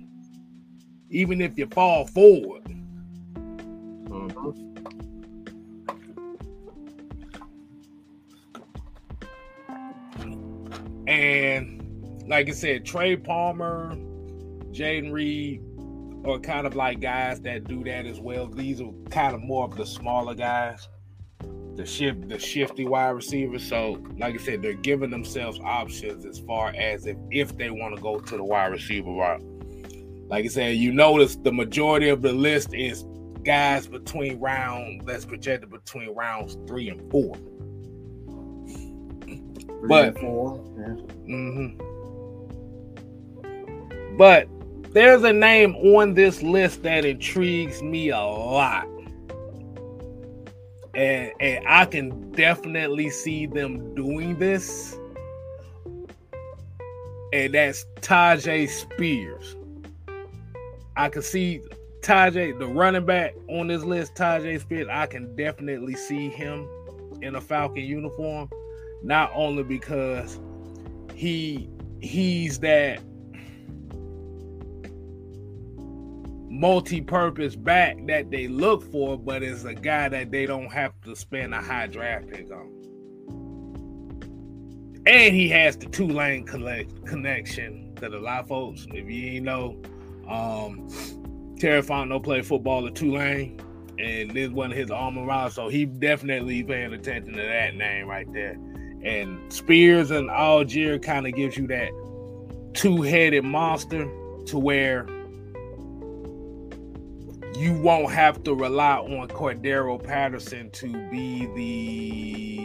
even if you fall forward. Mm-hmm. And like I said, Trey Palmer, Jayden Reed are kind of like guys that do that as well. These are kind of more of the smaller guys, the shift, the shifty wide receivers. So, like I said, they're giving themselves options as far as if if they want to go to the wide receiver route. Like I said, you notice the majority of the list is guys between round that's projected between rounds three and four but four. Yeah. Mm-hmm. But there's a name on this list that intrigues me a lot. And, and I can definitely see them doing this. And that's Tyjae Spears. I can see Tyjae, the running back on this list, Tyjae Spears. I can definitely see him in a Falcon uniform not only because he he's that multi-purpose back that they look for, but it's a guy that they don't have to spend a high draft pick on. And he has the Tulane collect, connection because a lot folks, if you ain't know, um, Terry Fontenot played football at Tulane, and this one of his alma mater, so he definitely paying attention to that name right there. And Spears and Allgeier kind of gives you that two-headed monster to where you won't have to rely on Cordarrelle Patterson to be the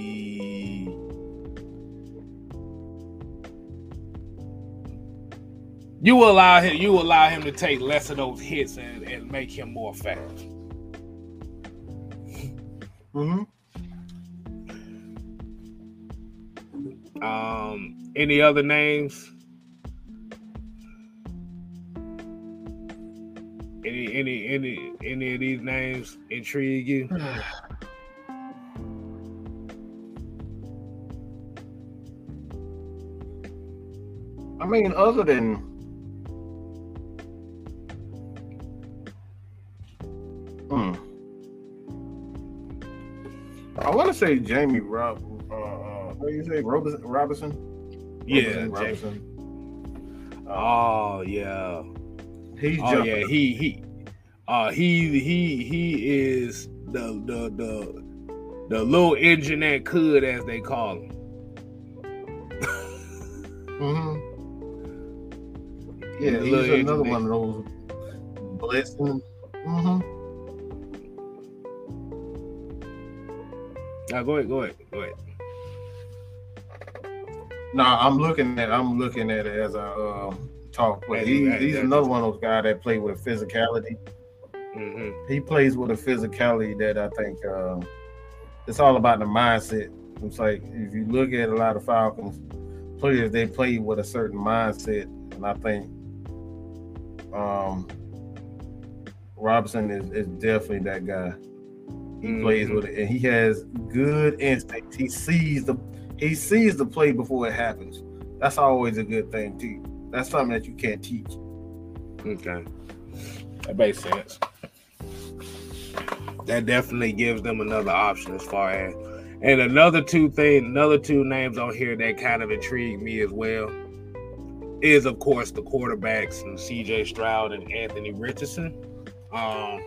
You allow him. You allow him to take less of those hits and, and make him more effective. Mm-hmm. Um, any other names? Any any any any of these names intrigue you? I mean, other than hmm. I want to say Jamie Rob. What do you say, Robinson? Robinson? Yeah, Robinson. Oh yeah. He's Oh jumping. yeah, he he uh he he he is the the the the little engine that could as they call him. hmm Yeah, he's another one of those blitzing. hmm Now go ahead, go ahead, go ahead. No, I'm looking at I'm looking at it as a uh, talk. But he, he's another one of those guys that play with physicality. hmm He plays with a physicality that I think uh, it's all about the mindset. It's like if you look at a lot of Falcons players, they play with a certain mindset, and I think um, Robinson is, is definitely that guy. He plays Mhm. with it, and he has good instinct. He sees the he sees the play before it happens. That's always a good thing too. That's something that you can't teach. Okay. That makes sense. That definitely gives them another option as far as and another two thing another two names on here that kind of intrigue me as well is of course the quarterbacks and CJ Stroud and Anthony Richardson. Um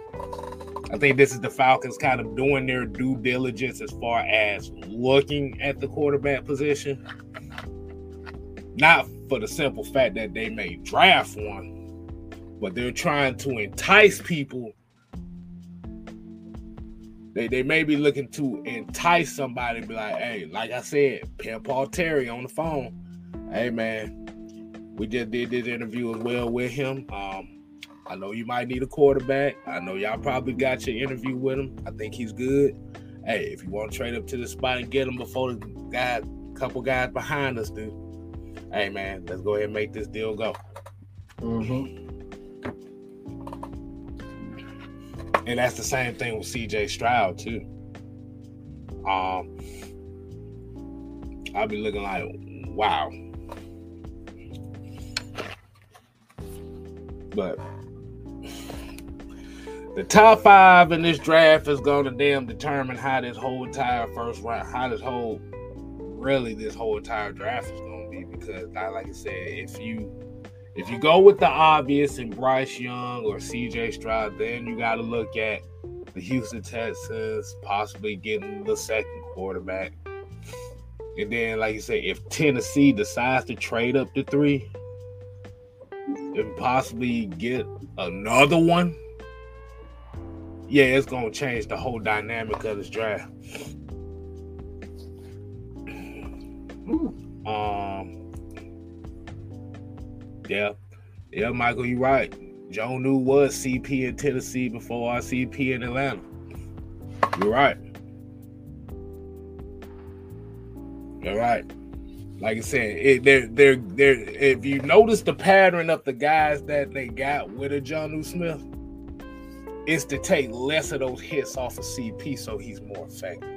I think this is the Falcons kind of doing their due diligence as far as looking at the quarterback position. Not for the simple fact that they may draft one, but they're trying to entice people. They, they may be looking to entice somebody, be like, hey, like I said, Pimp Paul Terry on the phone. Hey man, we just did this interview as well with him. Um, I know you might need a quarterback. I know y'all probably got your interview with him. I think he's good. Hey, if you want to trade up to the spot and get him before the guy, couple guys behind us do, hey man, let's go ahead and make this deal go. Mm-hmm. And that's the same thing with CJ Stroud too. Um, I'll be looking like, wow. But the top five in this draft is going to damn determine how this whole entire first round, how this whole, really this whole entire draft is going to be. Because, like I said, if you if you go with the obvious and Bryce Young or CJ Stroud, then you got to look at the Houston Texans possibly getting the second quarterback. And then, like you say, if Tennessee decides to trade up to three and possibly get another one, yeah, it's going to change the whole dynamic of this draft. Um, yeah, yeah, Michael, you're right. Jonnu was CP in Tennessee before our CP in Atlanta. You're right. You're right. Like I said, it, they're they're they're. If you notice the pattern of the guys that they got with a Jonnu Smith, is to take less of those hits off of CP so he's more effective.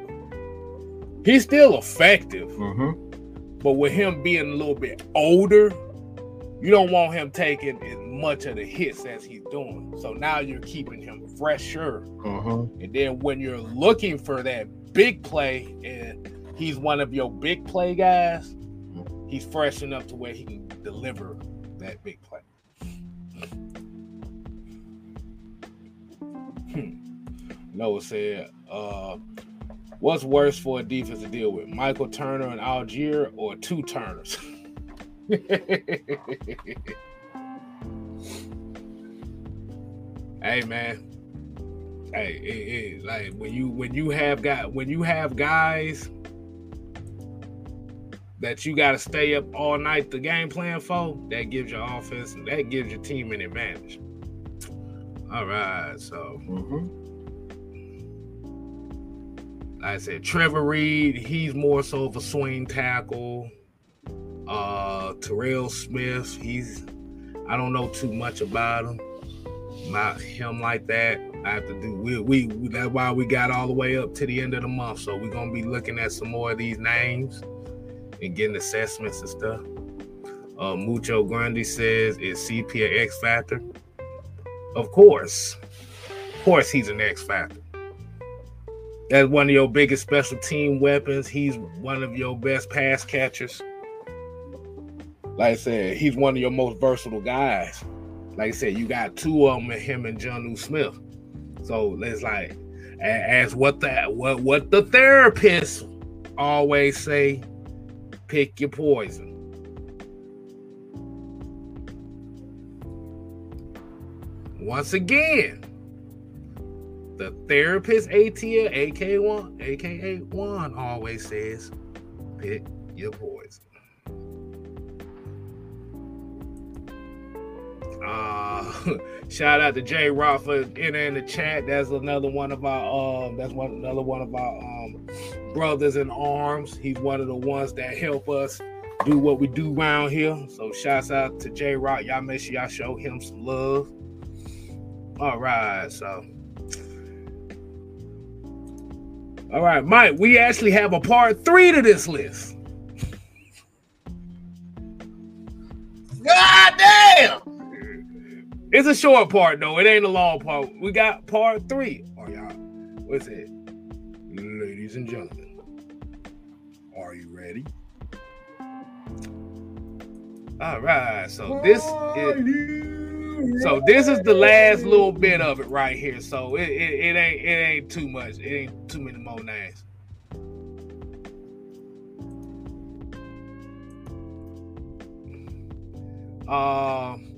He's still effective, Mm-hmm. but with him being a little bit older, you don't want him taking as much of the hits as he's doing. So now you're keeping him fresher. Mm-hmm. And then when you're looking for that big play and he's one of your big play guys, he's fresh enough to where he can deliver that big play. Noah said, uh, what's worse for a defense to deal with? Michael Turner and Allgeier or two Turners? hey man. Hey, it, it, like when you when you have got when you have guys that you got to stay up all night the game plan for, that gives your offense and that gives your team an advantage. All right, so Mm-hmm. I said, Trevor Reed, he's more so of a swing tackle. Uh Terrell Smith, he's I don't know too much about him. Not him like that. I have to do we we that's why we got all the way up to the end of the month. So we're gonna be looking at some more of these names and getting assessments and stuff. Uh Mucho Grande says is CP an X factor? Of course. Of course he's an X factor. That's one of your biggest special team weapons. He's one of your best pass catchers. Like I said, he's one of your most versatile guys. Like I said, you got two of them, him and John Smith. So it's like, as what the what what the therapists always say, pick your poison. Once again, the therapist ATL, AK1, aka one always says, pick your poison. Uh shout out to Jay Rock for entering the chat. That's another one of our um that's one another one of our um brothers in arms. He's one of the ones that help us do what we do around here. So shouts out to J Rock. Y'all make sure y'all show him some love. All right, so all right, Mike, we actually have a part three to this list. God damn! It's a short part though. It ain't a long part. We got part three. Oh y'all, what's it? Ladies and gentlemen, are you ready? All right. So this is so this is the last little bit of it right here. So it, it, it ain't it ain't too much. It ain't too many more names. Um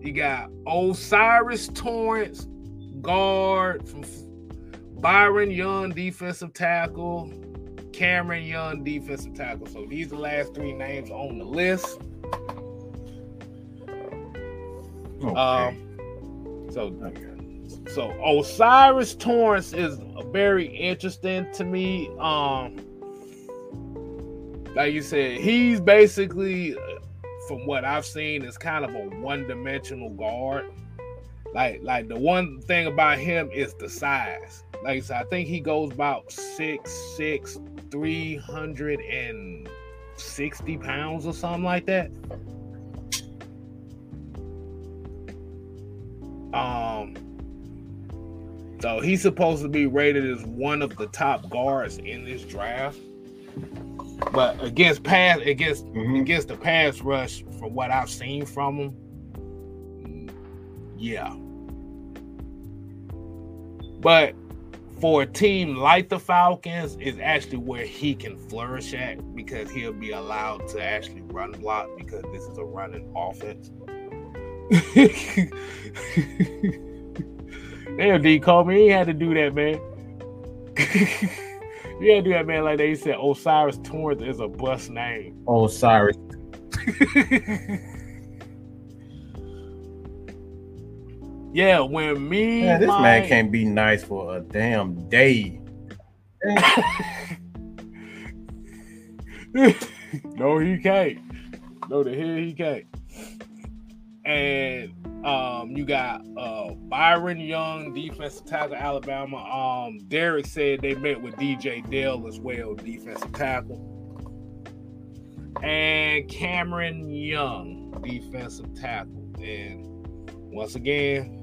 you got O'Cyrus Torrence, guard from Byron Young, defensive tackle, Cameron Young, defensive tackle. So these are the last three names on the list. Okay. Um, so so O'Cyrus Torrence is very interesting to me. Um, like you said, he's basically, from what I've seen, is kind of a one-dimensional guard. Like, like the one thing about him is the size. Like I said, I think he goes about six, six, three hundred and sixty pounds or something like that. Um, so he's supposed to be rated as one of the top guards in this draft. But against pass against Mhm. against the pass rush, from what I've seen from him, yeah. But for a team like the Falcons, is actually where he can flourish at because he'll be allowed to actually run block because this is a running offense. Damn, D called me. He had to do that, man. you had to do that, man. Like they said, O'Cyrus Torrence is a bust name. Osiris. yeah, when me, Man, this my- man can't be nice for a damn day. no, he can't. No, the hell he can't. And um, you got uh Byron Young, defensive tackle, Alabama. Um, Derek said they met with DJ Dale as well, defensive tackle. And Cameron Young, defensive tackle. And once again,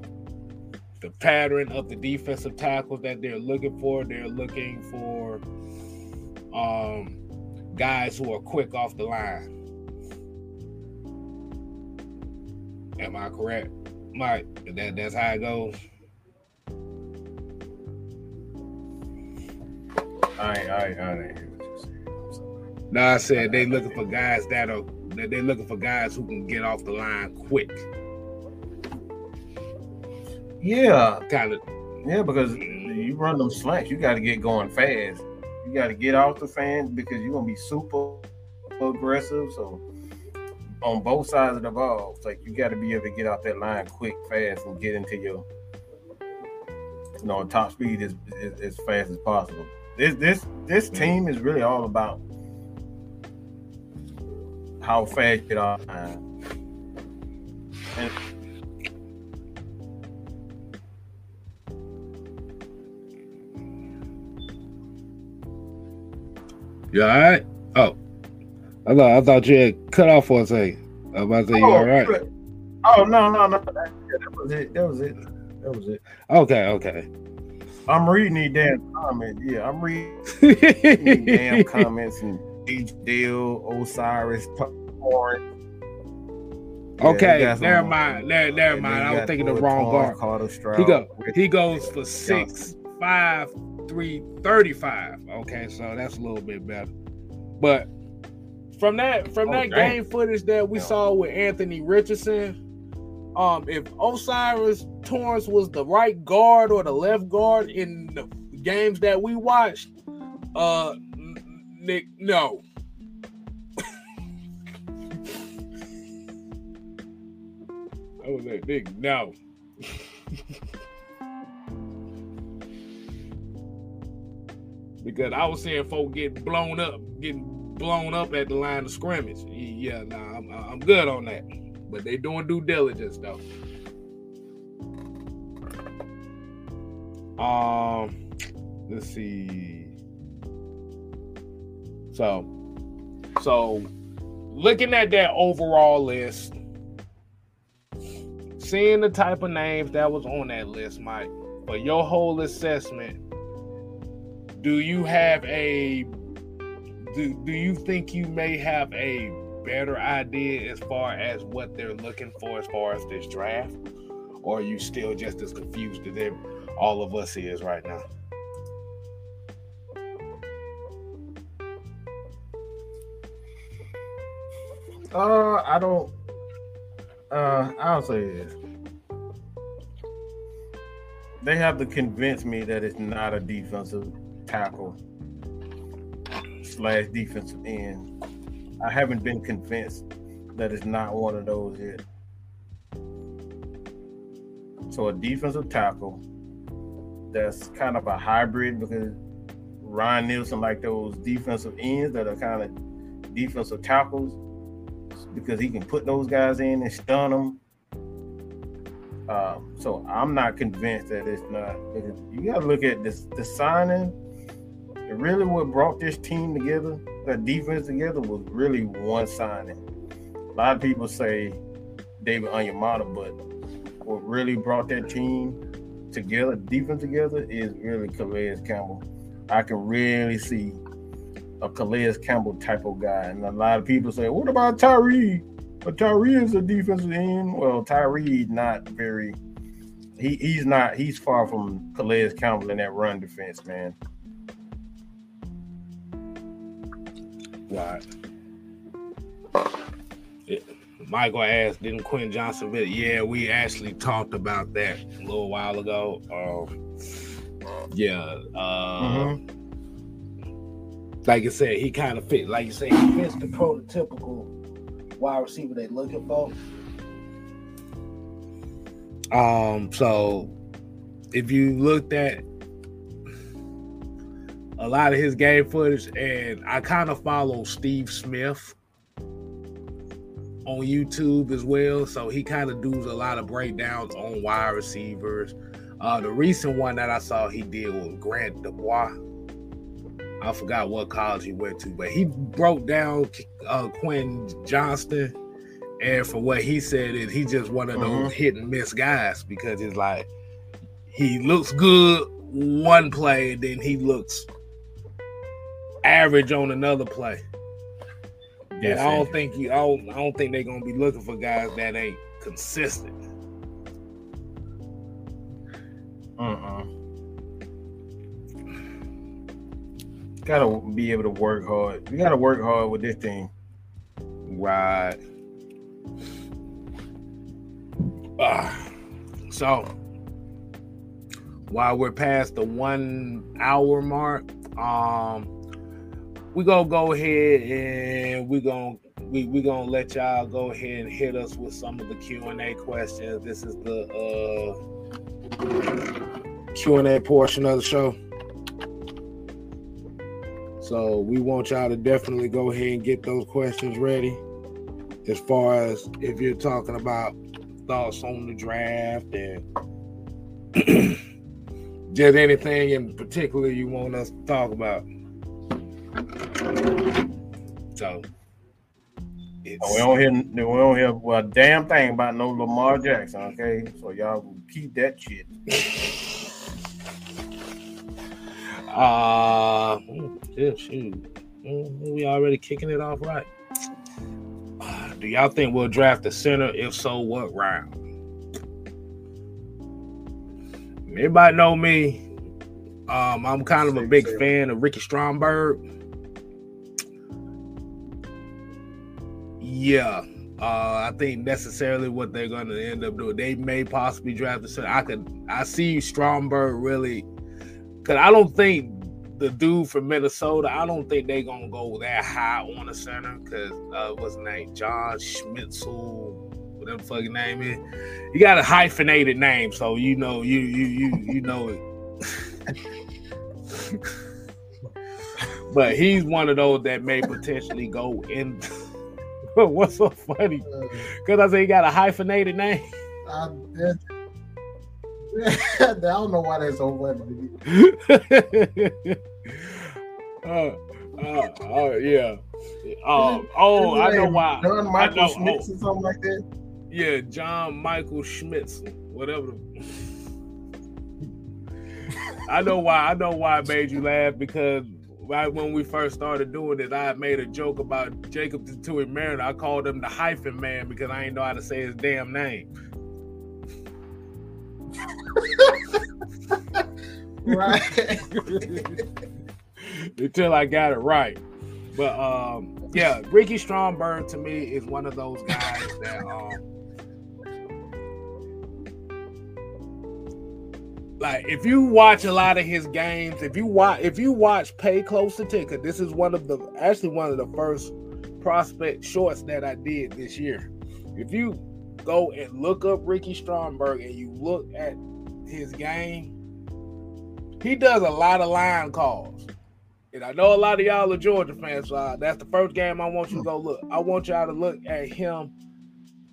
the pattern of the defensive tackles that they're looking for, they're looking for um guys who are quick off the line. Am I correct, Mike? That that's how it goes. I ain't, I ain't, I ain't hear what you said. No, I said they looking for guys that are that they're looking for guys who can get off the line quick. Yeah, Kind of yeah, because mm-hmm. you run them slants, you got to get going fast. You got to get off the fan because you're gonna be super aggressive. So on both sides of the ball, it's like you got to be able to get out that line quick, fast, and get into your you know top speed as, as, as fast as possible. This this this team is really all about how fast you get off line. And You all right? Oh, I thought I thought you had cut off for a second. I was about to say, oh, you all right? Oh no, no, no. That, that was it. That was it. That was it. Okay, okay. I'm reading these damn comments. Yeah, I'm reading these damn comments and H. Deal, O'Cyrus, Torrence. Okay, never mind. Uh, never, never mind. I was thinking the wrong guard. He go. He goes for six, five, three, thirty-five. Okay, so that's a little bit better. But from that from oh, that dang. game footage that we saw with Anthony Richardson, um, if O'Cyrus Torrence was the right guard or the left guard in the games that we watched, uh, Nick, no. I was like, Nick, no. because I was seeing folk get blown up, getting blown up at the line of scrimmage. Yeah, nah, I'm, I'm good on that. But they doing due diligence though. Um, let's see. So, so looking at that overall list, seeing the type of names that was on that list, Mike, but your whole assessment do you have a do, do you think you may have a better idea as far as what they're looking for as far as this draft? Or are you still just as confused as all of us is right now? Uh i don't uh i'll say this. They have to convince me that it's not a defensive tackle slash defensive end. I haven't been convinced that it's not one of those yet. So a defensive tackle that's kind of a hybrid because Ryan Nielsen like those defensive ends that are kind of defensive tackles because he can put those guys in and stun them um, so I'm not convinced that it's not. You got to look at this the signing really what brought this team together, that defense together, was really one signing. A lot of people say David Onyemata, but what really brought that team together, defense together, is really Calais Campbell. I can really see a Calais Campbell type of guy. And a lot of people say, what about Tyree? But Tyree is a defensive end. Well, Tyree not very he, he's not he's far from Calais Campbell in that run defense, man. Right. Michael asked, didn't Quentin Johnston fit? Yeah, we actually talked about that a little while ago. Um, yeah. Uh, mm-hmm. Like I said, he kind of fit. Like you say, he fits the prototypical wide receiver they're looking for. Um, so if you looked at a lot of his game footage, and I kind of follow Steve Smith on YouTube as well. So he kind of does a lot of breakdowns on wide receivers. Uh, the recent one that I saw he did was Grant DuBose. I forgot what college he went to, but he broke down uh, Quinn Johnston. And for what he said, is he just one of those mm-hmm. hit and miss guys because it's like he looks good one play, then he looks average on another play. And I don't think you. I don't, I don't think they're gonna be looking for guys that ain't consistent. Uh-uh. Gotta be able to work hard. You gotta work hard with this thing. Right. Uh, so while we're past the one hour mark, um, we gonna go ahead and we gonna we we gonna let y'all go ahead and hit us with some of the Q and A questions. This is the uh, Q and A portion of the show. So we want y'all to definitely go ahead and get those questions ready. As far as if you're talking about thoughts on the draft and just anything in particular you want us to talk about. So it's, we don't hear we don't hear well, a damn thing about no Lamar Jackson. Okay, so y'all keep that shit. Uh, yeah, shoot. Mm, we already kicking it off right. Uh, do y'all think we'll draft a center? If so, what round? Everybody know me. Um, I'm kind of a big fan of Ricky Stromberg. Yeah, uh, I think necessarily what they're going to end up doing. They may possibly draft a center. I could, I see Stromberg really Cause I don't think the dude from Minnesota, I don't think they're gonna go that high on the center. Cause uh, what's his name? John Schmitzel, whatever fucking name is. You got a hyphenated name, so you know you you you you know it. but he's one of those that may potentially go in. What's so funny? Because I say he got a hyphenated name. Uh, I don't know why that's so funny. uh, uh, uh, yeah. Um, oh, I know why. John Michael know, Schmitz oh, or something like that. Yeah, John Michael Schmitz, whatever. I know why. I know why it made you laugh because right when we first started doing it, I made a joke about Jacob Tui Mariner. I called him the hyphen man because I ain't know how to say his damn name right. Until I got it right. But um, yeah, Ricky Stromberg to me is one of those guys that um, like if you watch a lot of his games, if you watch if you watch pay close attention, this is one of the actually one of the first prospect shorts that I did this year. If you go and look up Ricky Stromberg and you look at his game, he does a lot of line calls. And I know a lot of y'all are Georgia fans, so uh, that's the first game I want you to go look. I want y'all to look at him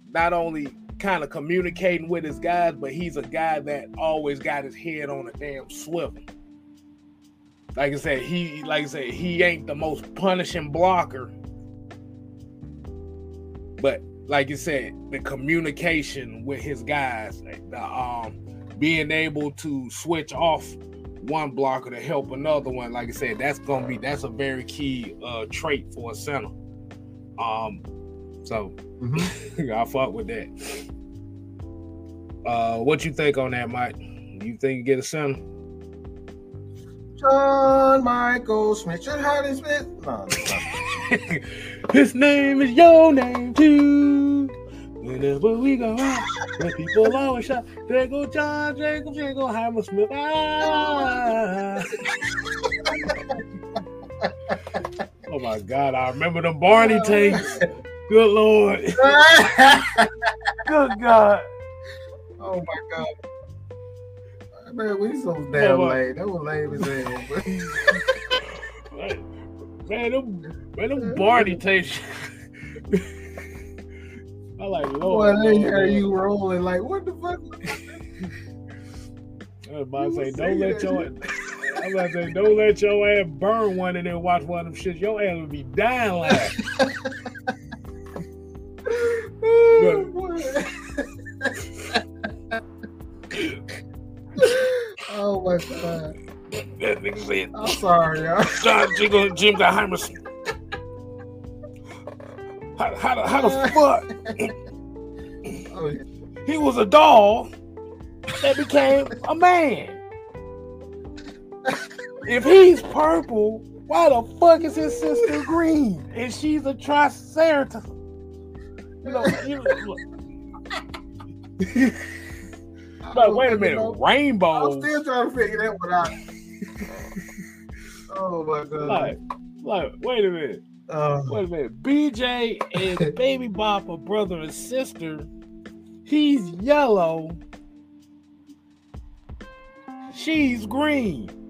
not only kind of communicating with his guys, but he's a guy that always got his head on a damn swivel. Like I said, he like I said, he ain't the most punishing blocker. But like you said, the communication with his guys, the um being able to switch off one blocker to help another one, like I said, that's gonna be that's a very key uh, trait for a center. Um, so mm-hmm. I fought with that. Uh, what you think on that, Mike? You think you get a center? John Michael Smith, John Hardy Smith. No, His name is your name too. Whenever we go out, the people always shout, there go John Jacob, there go Hammersmith. Ah. oh my God, I remember the Barney tapes. Good Lord. Good God. Oh my God. Man, we so damn oh lame. That was lame as hell. man, them, man, them Barney tapes. I like Lord. They hear you rolling like, what the fuck? I was about to say, don't let your. I was about to say, don't let your ass burn one and then watch one of them shits. Your ass will be dying laughing. oh my god. That nigga said. I'm sorry, y'all. John Jim, Jim got Heimerson. How, how, how the fuck? Oh, he was a doll that became a man. If he's purple, why the fuck is his sister green and she's a triceratops? You know, you but wait a minute, rainbow. I'm still trying to figure that one out. oh my god! Like, like, wait a minute. Uh, Wait a minute. BJ and Baby Bop are brother and sister. He's yellow. She's green.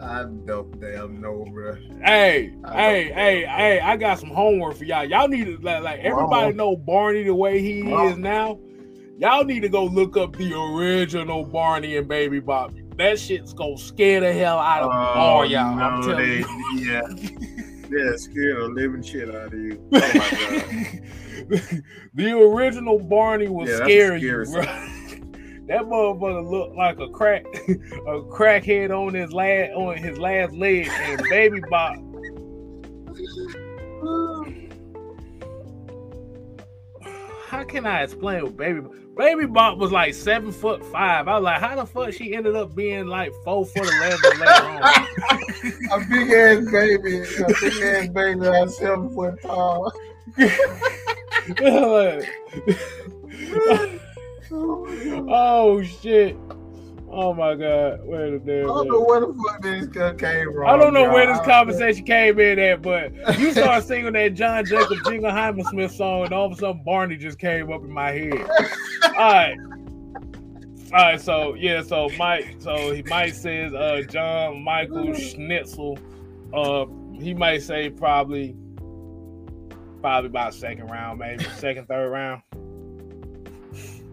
I don't damn know, bro. Hey, hey, hey, know. hey! I got some homework for y'all. Y'all need to like, like everybody Wow. know Barney the way he Wow. is now. Y'all need to go look up the original Barney and Baby Bop. That shit's gonna scare the hell out of oh, all y'all. I'm Oh, no, telling they, you. Yeah. Yeah, scared the living shit out of you. Oh my god. the original Barney was Yeah, scary, scary bro. That motherfucker looked like a crack, a crackhead on his last on his last leg, and Baby Bop. How can I explain with Baby Baby Bop was like seven foot five? I was like, how the fuck she ended up being like four foot eleven later on? a big ass baby, a big ass baby that's seven foot tall. oh shit! Oh my god! Wait a I damn. don't know where the fuck this came from. I don't know where y'all. this conversation came in at, but you start singing that John Jacob Jingleheimer Smith song, and all of a sudden Barney just came up in my head. All right. All right, so yeah, so Mike, so he Mike says uh John Michael Schnitzel, uh he might say probably probably about second round, maybe second, third round.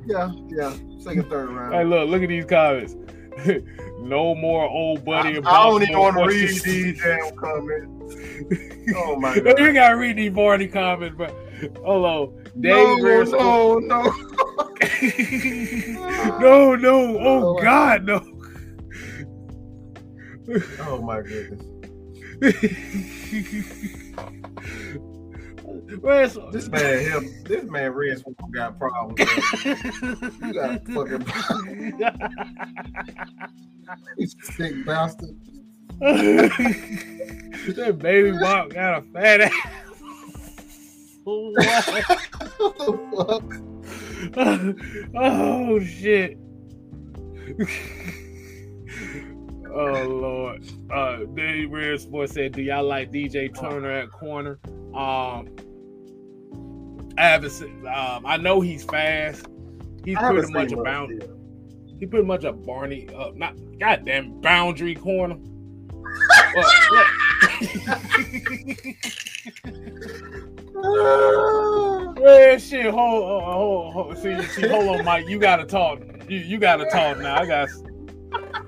Yeah, yeah. Second, third round. Hey, look, look at these comments. no more old buddy. I and don't even want to read these damn comments. Oh my you gotta read these Barney comments, but hold on. Dave No, Rare- oh. no, no. no, no, oh Oh, God, no. Oh my goodness. Where's This man here, this man Red Swan got problems. You got fucking you sick bastard. that baby Bob got a fat ass. What? What the fuck? oh shit. oh lord. Uh Dave Red Sports said, Do y'all like DJ Turner at corner? Um Seen um I know he's fast. He's pretty much a much bound he pretty much a Barney uh not goddamn boundary corner. Look. Man, shit, hold, hold, hold, hold. See, see, hold on, Mike. You gotta talk. You, you gotta talk now. I got.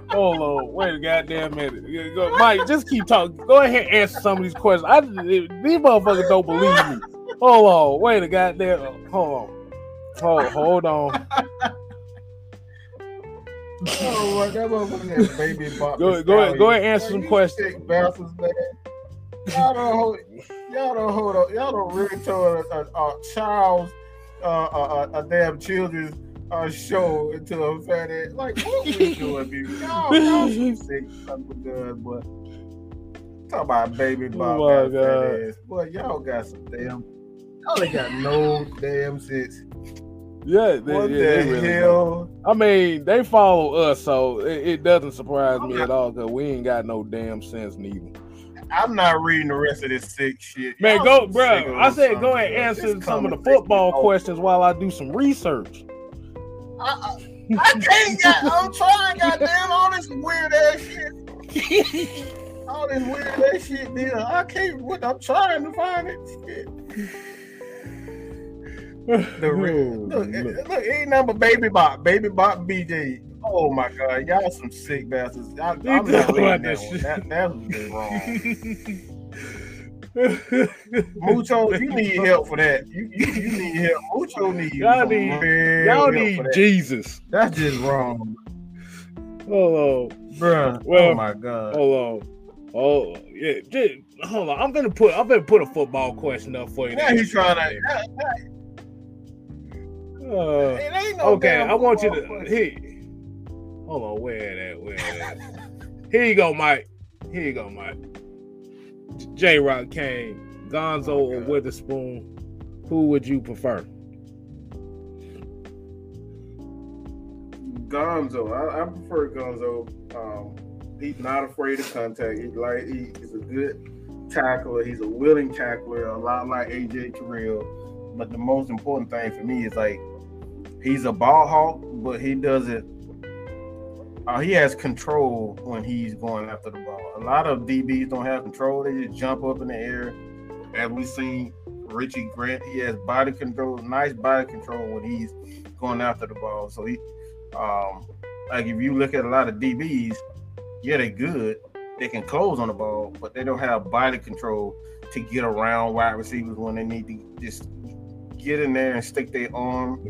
Hold on, wait a goddamn minute. Go, Mike, just keep talking. Go ahead and answer some of these questions. I, these motherfuckers don't believe me. Hold on, wait a goddamn. Hold on, hold, hold on. Oh, what that motherfucker baby. Go, go ahead, go ahead, answer some questions. bastards, man. Y'all don't hold, y'all don't hold up. Y'all don't really turn a, a, a child's, uh, a, a, a damn children's uh, show into a fat ass. Like, what we doing, people? Y'all, y'all some sick of a gun. Talk about baby bop. Oh my God. ass. Boy, y'all got some damn. Y'all ain't got no damn sense. Yeah, they, What yeah, the they really don't. hell? I mean, they follow us, so it, it doesn't surprise me at all because we ain't got no damn sense neither. I'm not reading the rest of this sick shit. Man, Y'all go, bro. I said go ahead and answer some of the football questions while I do some research. I, I, I can't get. I'm trying, goddamn, all this weird ass shit. All this weird ass shit, deal. I can't. What I'm trying to find it. Shit. The re- oh, look, it- eh, look, ain't number baby bot, baby bot, BJ. Oh my god, y'all some sick bastards. I, I'm You not reading that that one. shit. That, that was just wrong. Mucho, you need help for that. You, you, you need help. Mucho need Y'all need- real Y'all need. Jesus. That's just wrong, Hold on, bruh. Well, oh my god. hold on. Oh yeah, just, hold on. I'm gonna put I'm gonna put a football question up for you. Now he's trying to. Uh, It ain't no okay, I want you to here. Hold on, where that? Where that? Here you go, Mike. Here you go, Mike. J Rock Kane, Gonzo Oh, or Witherspoon. Who would you prefer? Gonzo. I, I prefer Gonzo. Um, he's not afraid of contact. He like he, he's a good tackler. He's a willing tackler, a lot like AJ Terrell. But the most important thing for me is like he's a ball hawk, but he doesn't. Uh, he has control when he's going after the ball. A lot of DBs don't have control; they just jump up in the air. As we've seen Richie Grant, he has body control, nice body control when he's going after the ball. So he, um, like if you look at a lot of DBs, yeah, they're good. They can close on the ball, but they don't have body control to get around wide receivers when they need to just get in there and stick their arm,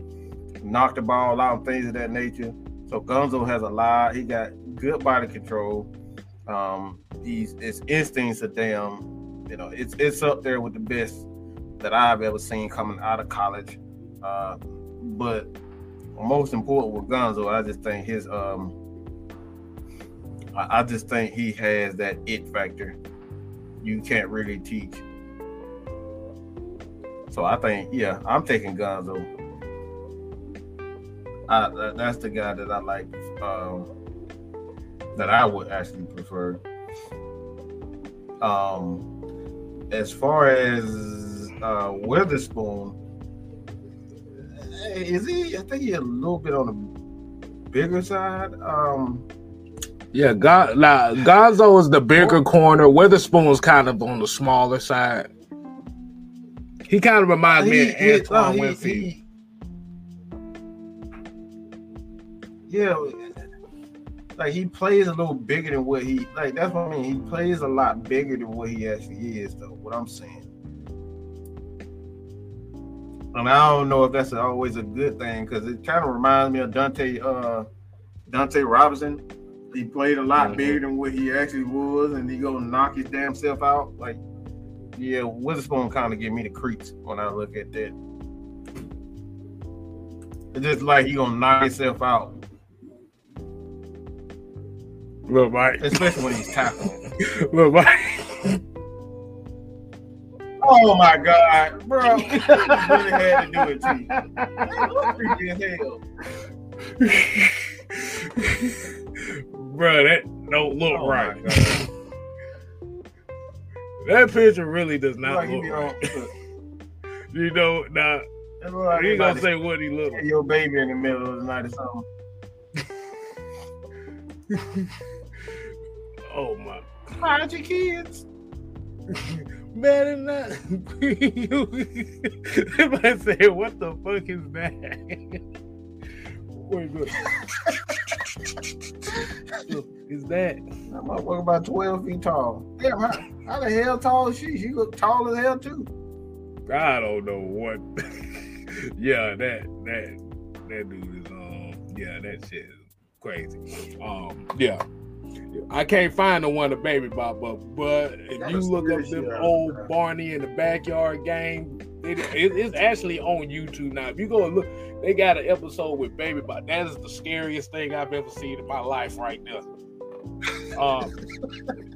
knock the ball out, things of that nature. So Gonzo has a lot. He got good body control. Um, he's his instincts are damn, you know, it's it's up there with the best that I've ever seen coming out of college. Uh, but most important with Gonzo, I just think his um I, I just think he has that it factor. You can't really teach. So I think, yeah, I'm taking Gonzo. I, that's the guy that I like, um, that I would actually prefer. Um, as far as uh, Witherspoon, is he? I think he's a little bit on the bigger side. Um, yeah, God, like, Gonzo is the bigger corner. Witherspoon's kind of on the smaller side. He kind of reminds he, me of Antoine he, Winfield. He, yeah, like he plays a little bigger than what he like. That's what I mean. He plays a lot bigger than what he actually is, though. What I'm saying. And I don't know if that's always a good thing because it kind of reminds me of Dante uh Dante Robinson he played a lot mm-hmm. bigger than what he actually was, and he gonna knock his damn self out. Like, yeah, Witherspoon kind of give me the creeps when I look at that. It's just like he gonna knock himself out. Look, Mike. Especially when he's tackling. Look, Mike. Oh my God, bro! really had to do it to you. Creepy as hell. bro, that don't look oh right. that picture really does not like look right. you know, now like you gonna say what he look like. Your baby in the middle of the night or something. Oh my! Hide your kids. Better not. I say, what the fuck is that? Wait, look. look, is that? That motherfucker about 12 feet tall. Damn, how, how the hell tall is she? She look tall as hell too. I don't know what. yeah, that that that dude is um yeah, that shit is crazy. Um yeah. I can't find the one the baby bop but but if you look up them old Barney in the backyard game, it, it, it's actually on YouTube now. If you go look, they got an episode with Baby Bop. That is the scariest thing I've ever seen in my life right now. Um,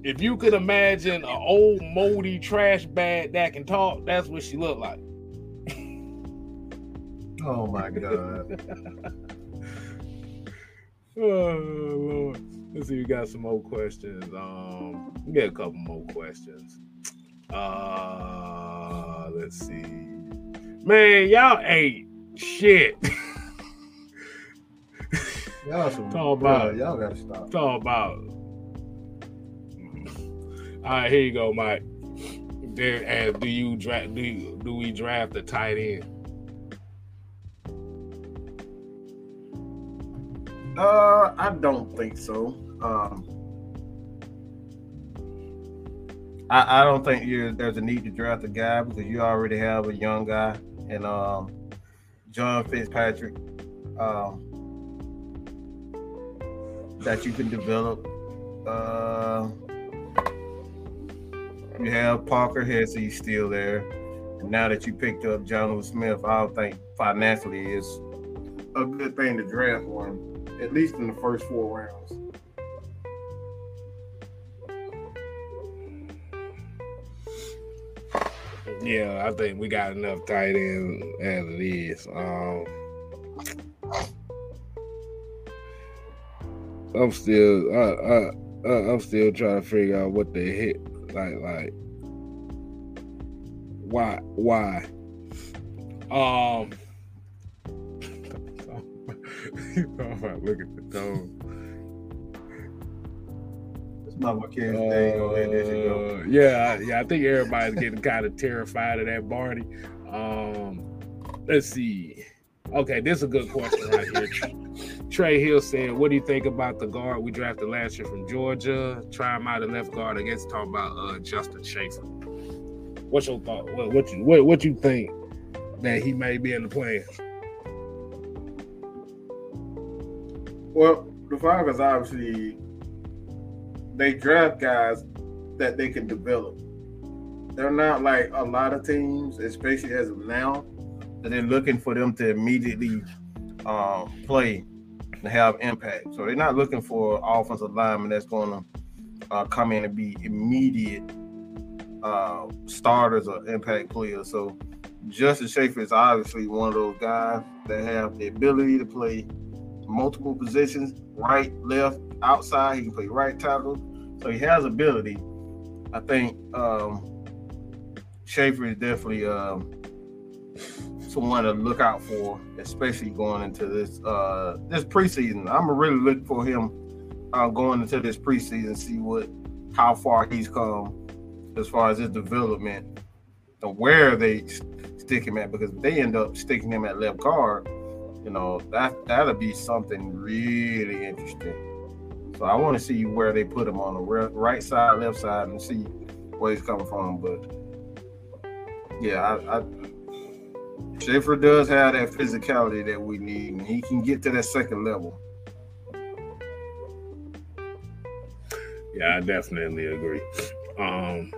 if you could imagine an old moldy trash bag that can talk, that's what she looked like. oh my god. oh Lord. Let's see, we got some more questions. Um, we got a couple more questions. Uh, let's see. Man, y'all ain't shit. y'all some talk about y'all gotta stop. Talk about. All right, here you go, Mike. There, and do you draft? Do you, do we draft the tight end? Uh, I don't think so. Um, I, I don't think you there's a need to draft a guy because you already have a young guy and um, John Fitzpatrick um, that you can develop. Uh, you have Parker Hesse still there. And now that you picked up Jonnu Smith, I don't think financially is a good thing to draft one, at least in the first four rounds. Yeah, I think we got enough tight ends as it is. Um, I'm still, I, I, I'm still trying to figure out what they hit. Like, like, why, why? Um, look at the tone. It's not what kids uh, thing. Go ahead, there you go. Yeah, yeah. I think everybody's getting kind of terrified of that Barney. Um, let's see. Okay, this is a good question right here. Trey Hill said, "What do you think about the guard we drafted last year from Georgia? Try him out at left guard. I guess talking about uh, Justin Shaffer. What's your thought? What, what you what, what you think that he may be in the plan?" Well, the Falcons obviously they draft guys that they can develop. They're not like a lot of teams, especially as of now, that they're looking for them to immediately um, play and have impact. So they're not looking for offensive lineman that's going to uh, come in and be immediate uh, starters or impact players. So Justin Shaffer is obviously one of those guys that have the ability to play multiple positions, right, left, outside. He can play right tackle. So he has ability. I think um, Shaffer is definitely um, someone to look out for, especially going into this uh, this preseason. I'm really looking for him uh, going into this preseason, see what how far he's come as far as his development and where they stick him at. Because they end up sticking him at left guard, you know that that'll be something really interesting. So I want to see where they put him on the right side, left side, and see where he's coming from. But yeah, I, I Shaffer does have that physicality that we need, and he can get to that second level. Yeah, I definitely agree. Um,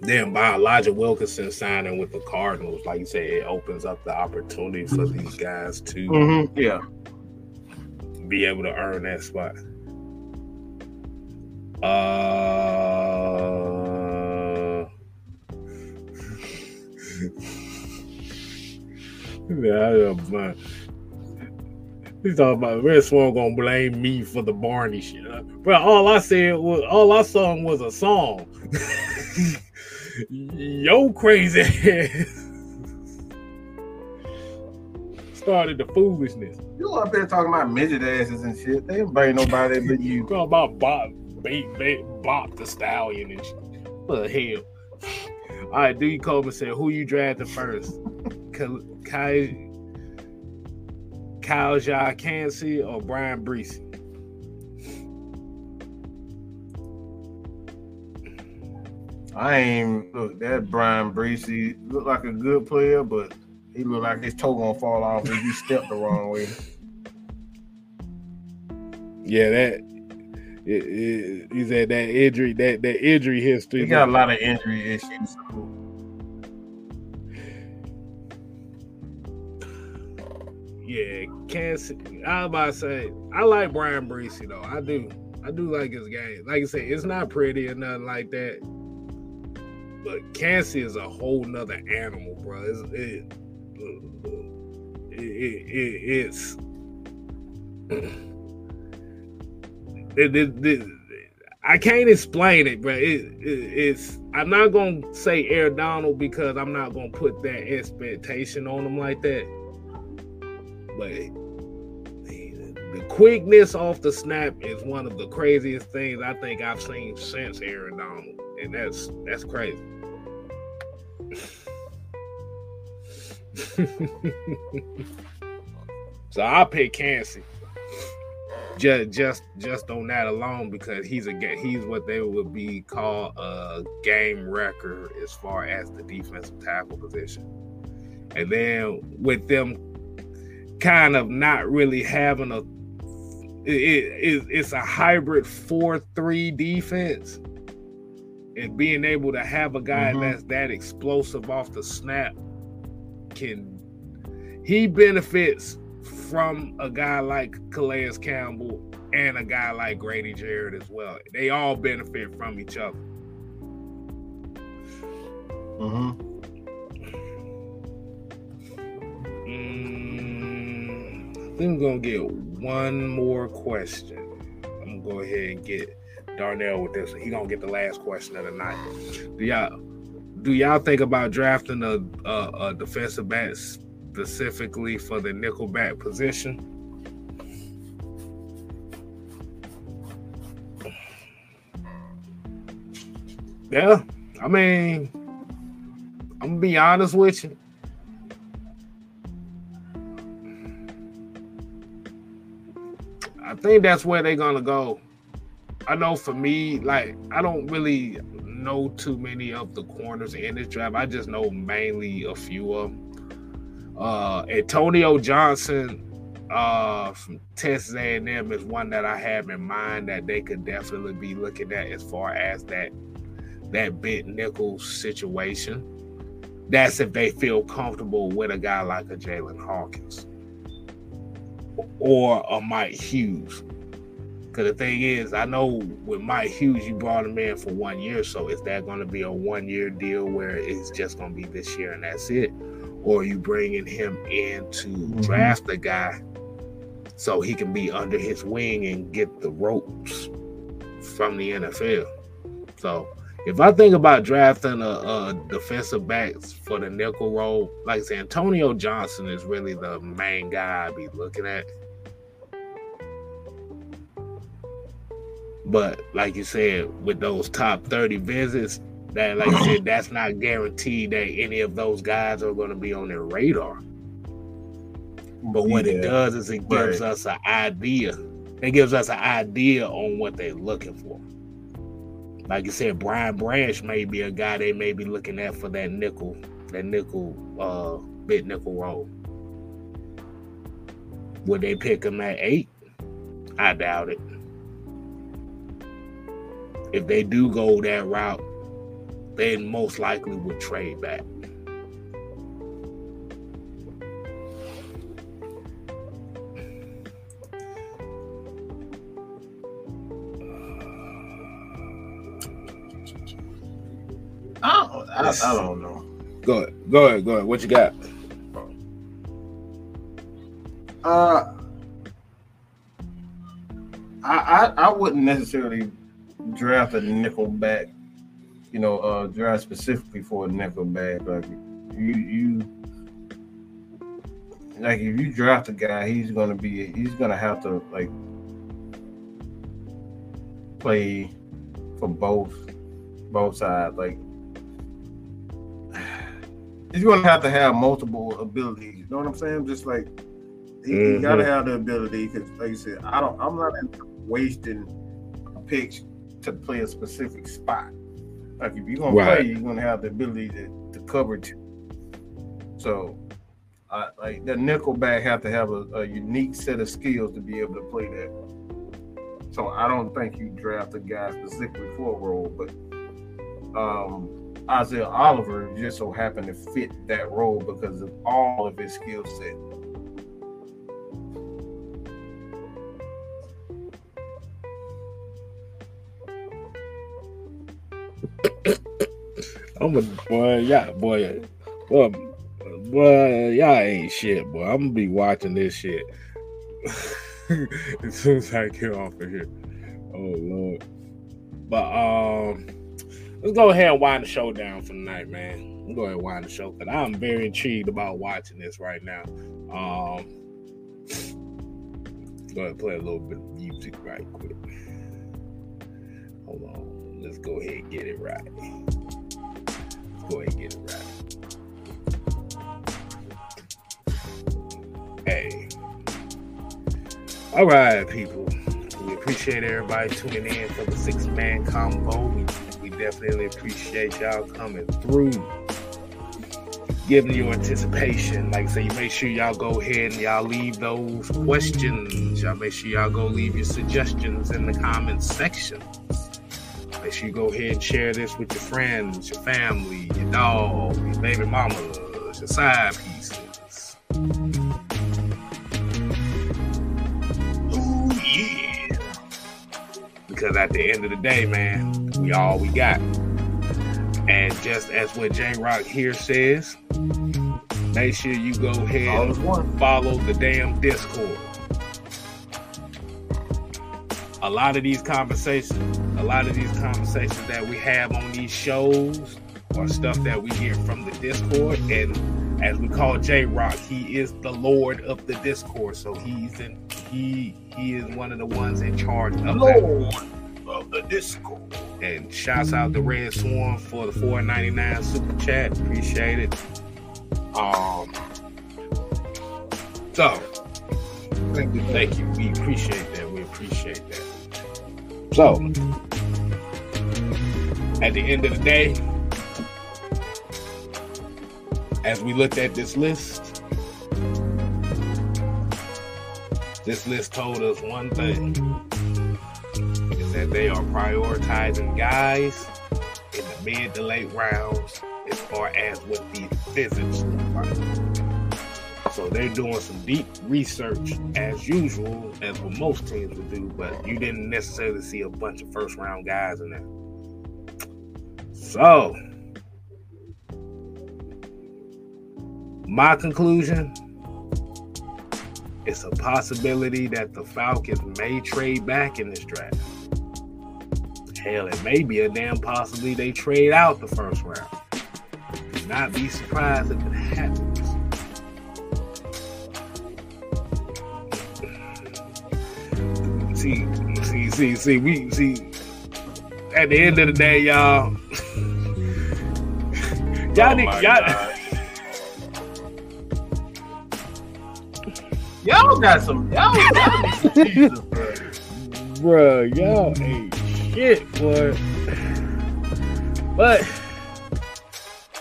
then by Elijah Wilkinson signing with the Cardinals, like you said, it opens up the opportunity for these guys to mm-hmm. yeah be able to earn that spot. Uh yeah. He's talking about Red Swarm gonna blame me for the Barney shit. Bro, all I said was all I saw was a song. Yo crazy ass started the foolishness. You up there talking about midget asses and shit. They ain't bring nobody but you. Talking about Bob, Bob, Bob the Stallion and shit. What the hell? All right, Dewey Coleman said, "Who you drafted first? Kyle, Kyle Ja Kancey or Bryan Bresee?" I ain't look that Bryan Bresee looked like a good player, but he looked like his toe gonna fall off if he stepped the wrong way. Yeah, that it, it, he said that injury, that that injury history. He got a lot of injury issues. Yeah, can't. I was about to say I like Bryan Bresee though. I do. I do like his game. Like I said, it's not pretty or nothing like that. But Kancey is a whole nother animal, bro. It's, it, it, it, it's it, it, I can't explain it, but it, it's. I'm not gonna say Aaron Donald because I'm not gonna put that expectation on him like that. But the quickness off the snap is one of the craziest things I think I've seen since Aaron Donald, and that's that's crazy. so I'll pick Kancey. Just just just on that alone because he's a he's what they would be called a game record as far as the defensive tackle position. And then with them kind of not really having a it, it, it's a hybrid 4-3 defense and being able to have a guy mm-hmm. that's that explosive off the snap can he benefits from a guy like Calais Campbell and a guy like Grady Jarrett as well. They all benefit from each other. Mm-hmm. Mm, I think we're gonna get one more question. I'm gonna go ahead and get Darnell with this. He gonna get the last question of the night. Do y'all do y'all think about drafting a, a, a defensive back specifically for the nickelback position? Yeah, I mean, I'm gonna be honest with you. I think that's where they're gonna go. I know for me, like I don't really know too many of the corners in this draft. I just know mainly a few of them. Uh, Antonio Johnson uh, from Texas A&M is one that I have in mind that they could definitely be looking at as far as that that bit nickel situation. That's if they feel comfortable with a guy like a Jaylinn Hawkins or a Mike Hughes. Because the thing is, I know with Mike Hughes, you brought him in for one year. So is that going to be a one year deal where it's just going to be this year and that's it? Or are you bringing him in to mm-hmm. draft the guy so he can be under his wing and get the ropes from the NFL? So if I think about drafting a, a defensive backs for the nickel role, like Antonio Johnson is really the main guy I'd be looking at. But like you said, with those top 30 visits, that like I said, that's not guaranteed that any of those guys are going to be on their radar. But what yeah. it does is it gives right. us an idea. It gives us an idea on what they're looking for. Like you said, Brian Branch may be a guy they may be looking at for that nickel, that nickel, uh, bit nickel role. Would they pick him at eight? I doubt it if they do go that route, they most likely would trade back. I I don't know. Go ahead. Go ahead. Go ahead. What you got? Uh, I, I I wouldn't necessarily draft a nickel back, you know, uh, draft specifically for a nickel back. Like you, you, like if you draft a guy, he's gonna be, he's gonna have to like play for both, both sides. Like he's gonna have to have multiple abilities. You know what I'm saying? Just like he, mm-hmm. he gotta have the ability because, like I said, I don't, I'm not wasting picks to play a specific spot. Like if you're gonna right. play, you're gonna have the ability to, to cover two. So, uh, like the nickelback have to have a, a, unique set of skills to be able to play that. So I don't think you draft a guy specifically for a role, but um, Isaiah Oliver just so happened to fit that role because of all of his skill set. I'm a boy, yeah, boy, boy, boy, y'all ain't shit, boy. I'm gonna be watching this shit as soon as I get off of here. Oh lord. But um, let's go ahead and wind the show down for the night, man. Let's go ahead and wind the show because I'm very intrigued about watching this right now. Um, go ahead and play a little bit of music right quick. Hold on. Let's go ahead and get it right go ahead and get it right. Hey. All right, people. We appreciate everybody tuning in for the six man combo. We, we definitely appreciate y'all coming through, giving you anticipation. Like I say, you make sure y'all go ahead and y'all leave those questions. Y'all make sure y'all go leave your suggestions in the comments section. Make sure you go ahead and share this with your friends, your family, your dog, your baby mama, your side pieces. Ooh, yeah. Because at the end of the day, man, we all we got. And just as what J Rock here says, make sure you go ahead and follow the damn Discord. A lot of these conversations, a lot of these conversations that we have on these shows are stuff that we hear from the Discord. And as we call J Rock, he is the Lord of the Discord. So he's in he he is one of the ones in charge of Lord that of the Discord. And shouts out to Red Swarm for the 499 super chat. Appreciate it. Um so Thank you. Thank you. We appreciate that. We appreciate that. So, at the end of the day, as we looked at this list, this list told us one thing is that they are prioritizing guys in the mid to late rounds as far as what the physics look like. So they're doing some deep research as usual, as what most teams would do, but you didn't necessarily see a bunch of first round guys in there. So, my conclusion it's a possibility that the Falcons may trade back in this draft. Hell, it may be a damn possibility they trade out the first round. Do not be surprised if it happens. See, see, see, see, we see. At the end of the day, y'all, y'all, Oh need, y'all, Y'all got some. Y'all got some Jesus, bro. bruh, y'all ain't shit, boy. But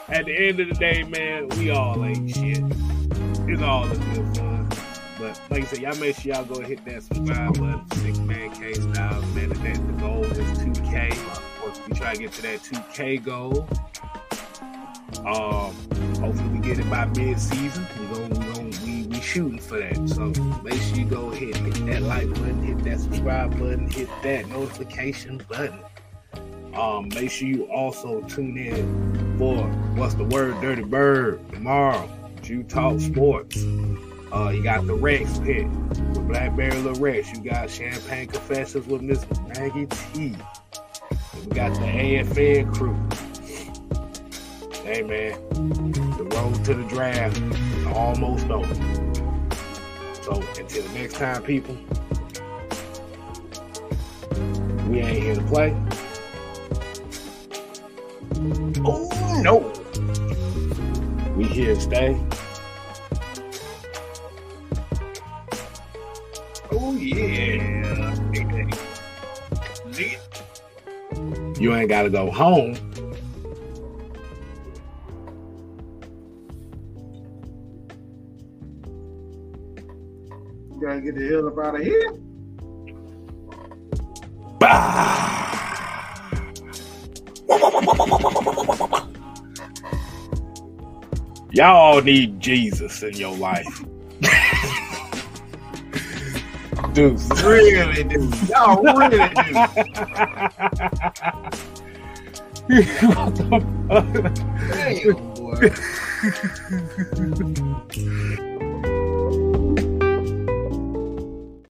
at the end of the day, man, we all ain't shit. It's all a good fun. But like I said, y'all make sure y'all go hit that subscribe button, six man K style. Man, that the goal is 2K. We try to get to that 2K goal. Um, hopefully we get it by mid season. We go, we go, we we shooting for that. So make sure you go hit, hit that like button, hit that subscribe button, hit that notification button. Um, make sure you also tune in for what's the word, Dirty Bird tomorrow. You Talk Sports. Uh, you got the Rex pit with Blackberry Lil. You got Champagne Confessions with Miss Maggie T. We got the AFN crew. Hey man, the road to the draft is almost over. So until next time, people, we ain't here to play. Oh no. We here to stay. Oh yeah. You ain't gotta go home. Gotta get the hell up out of here. Bah! Y'all need Jesus in your life. Deuce. Really do. Y'all really do. what the fuck? Damn, boy.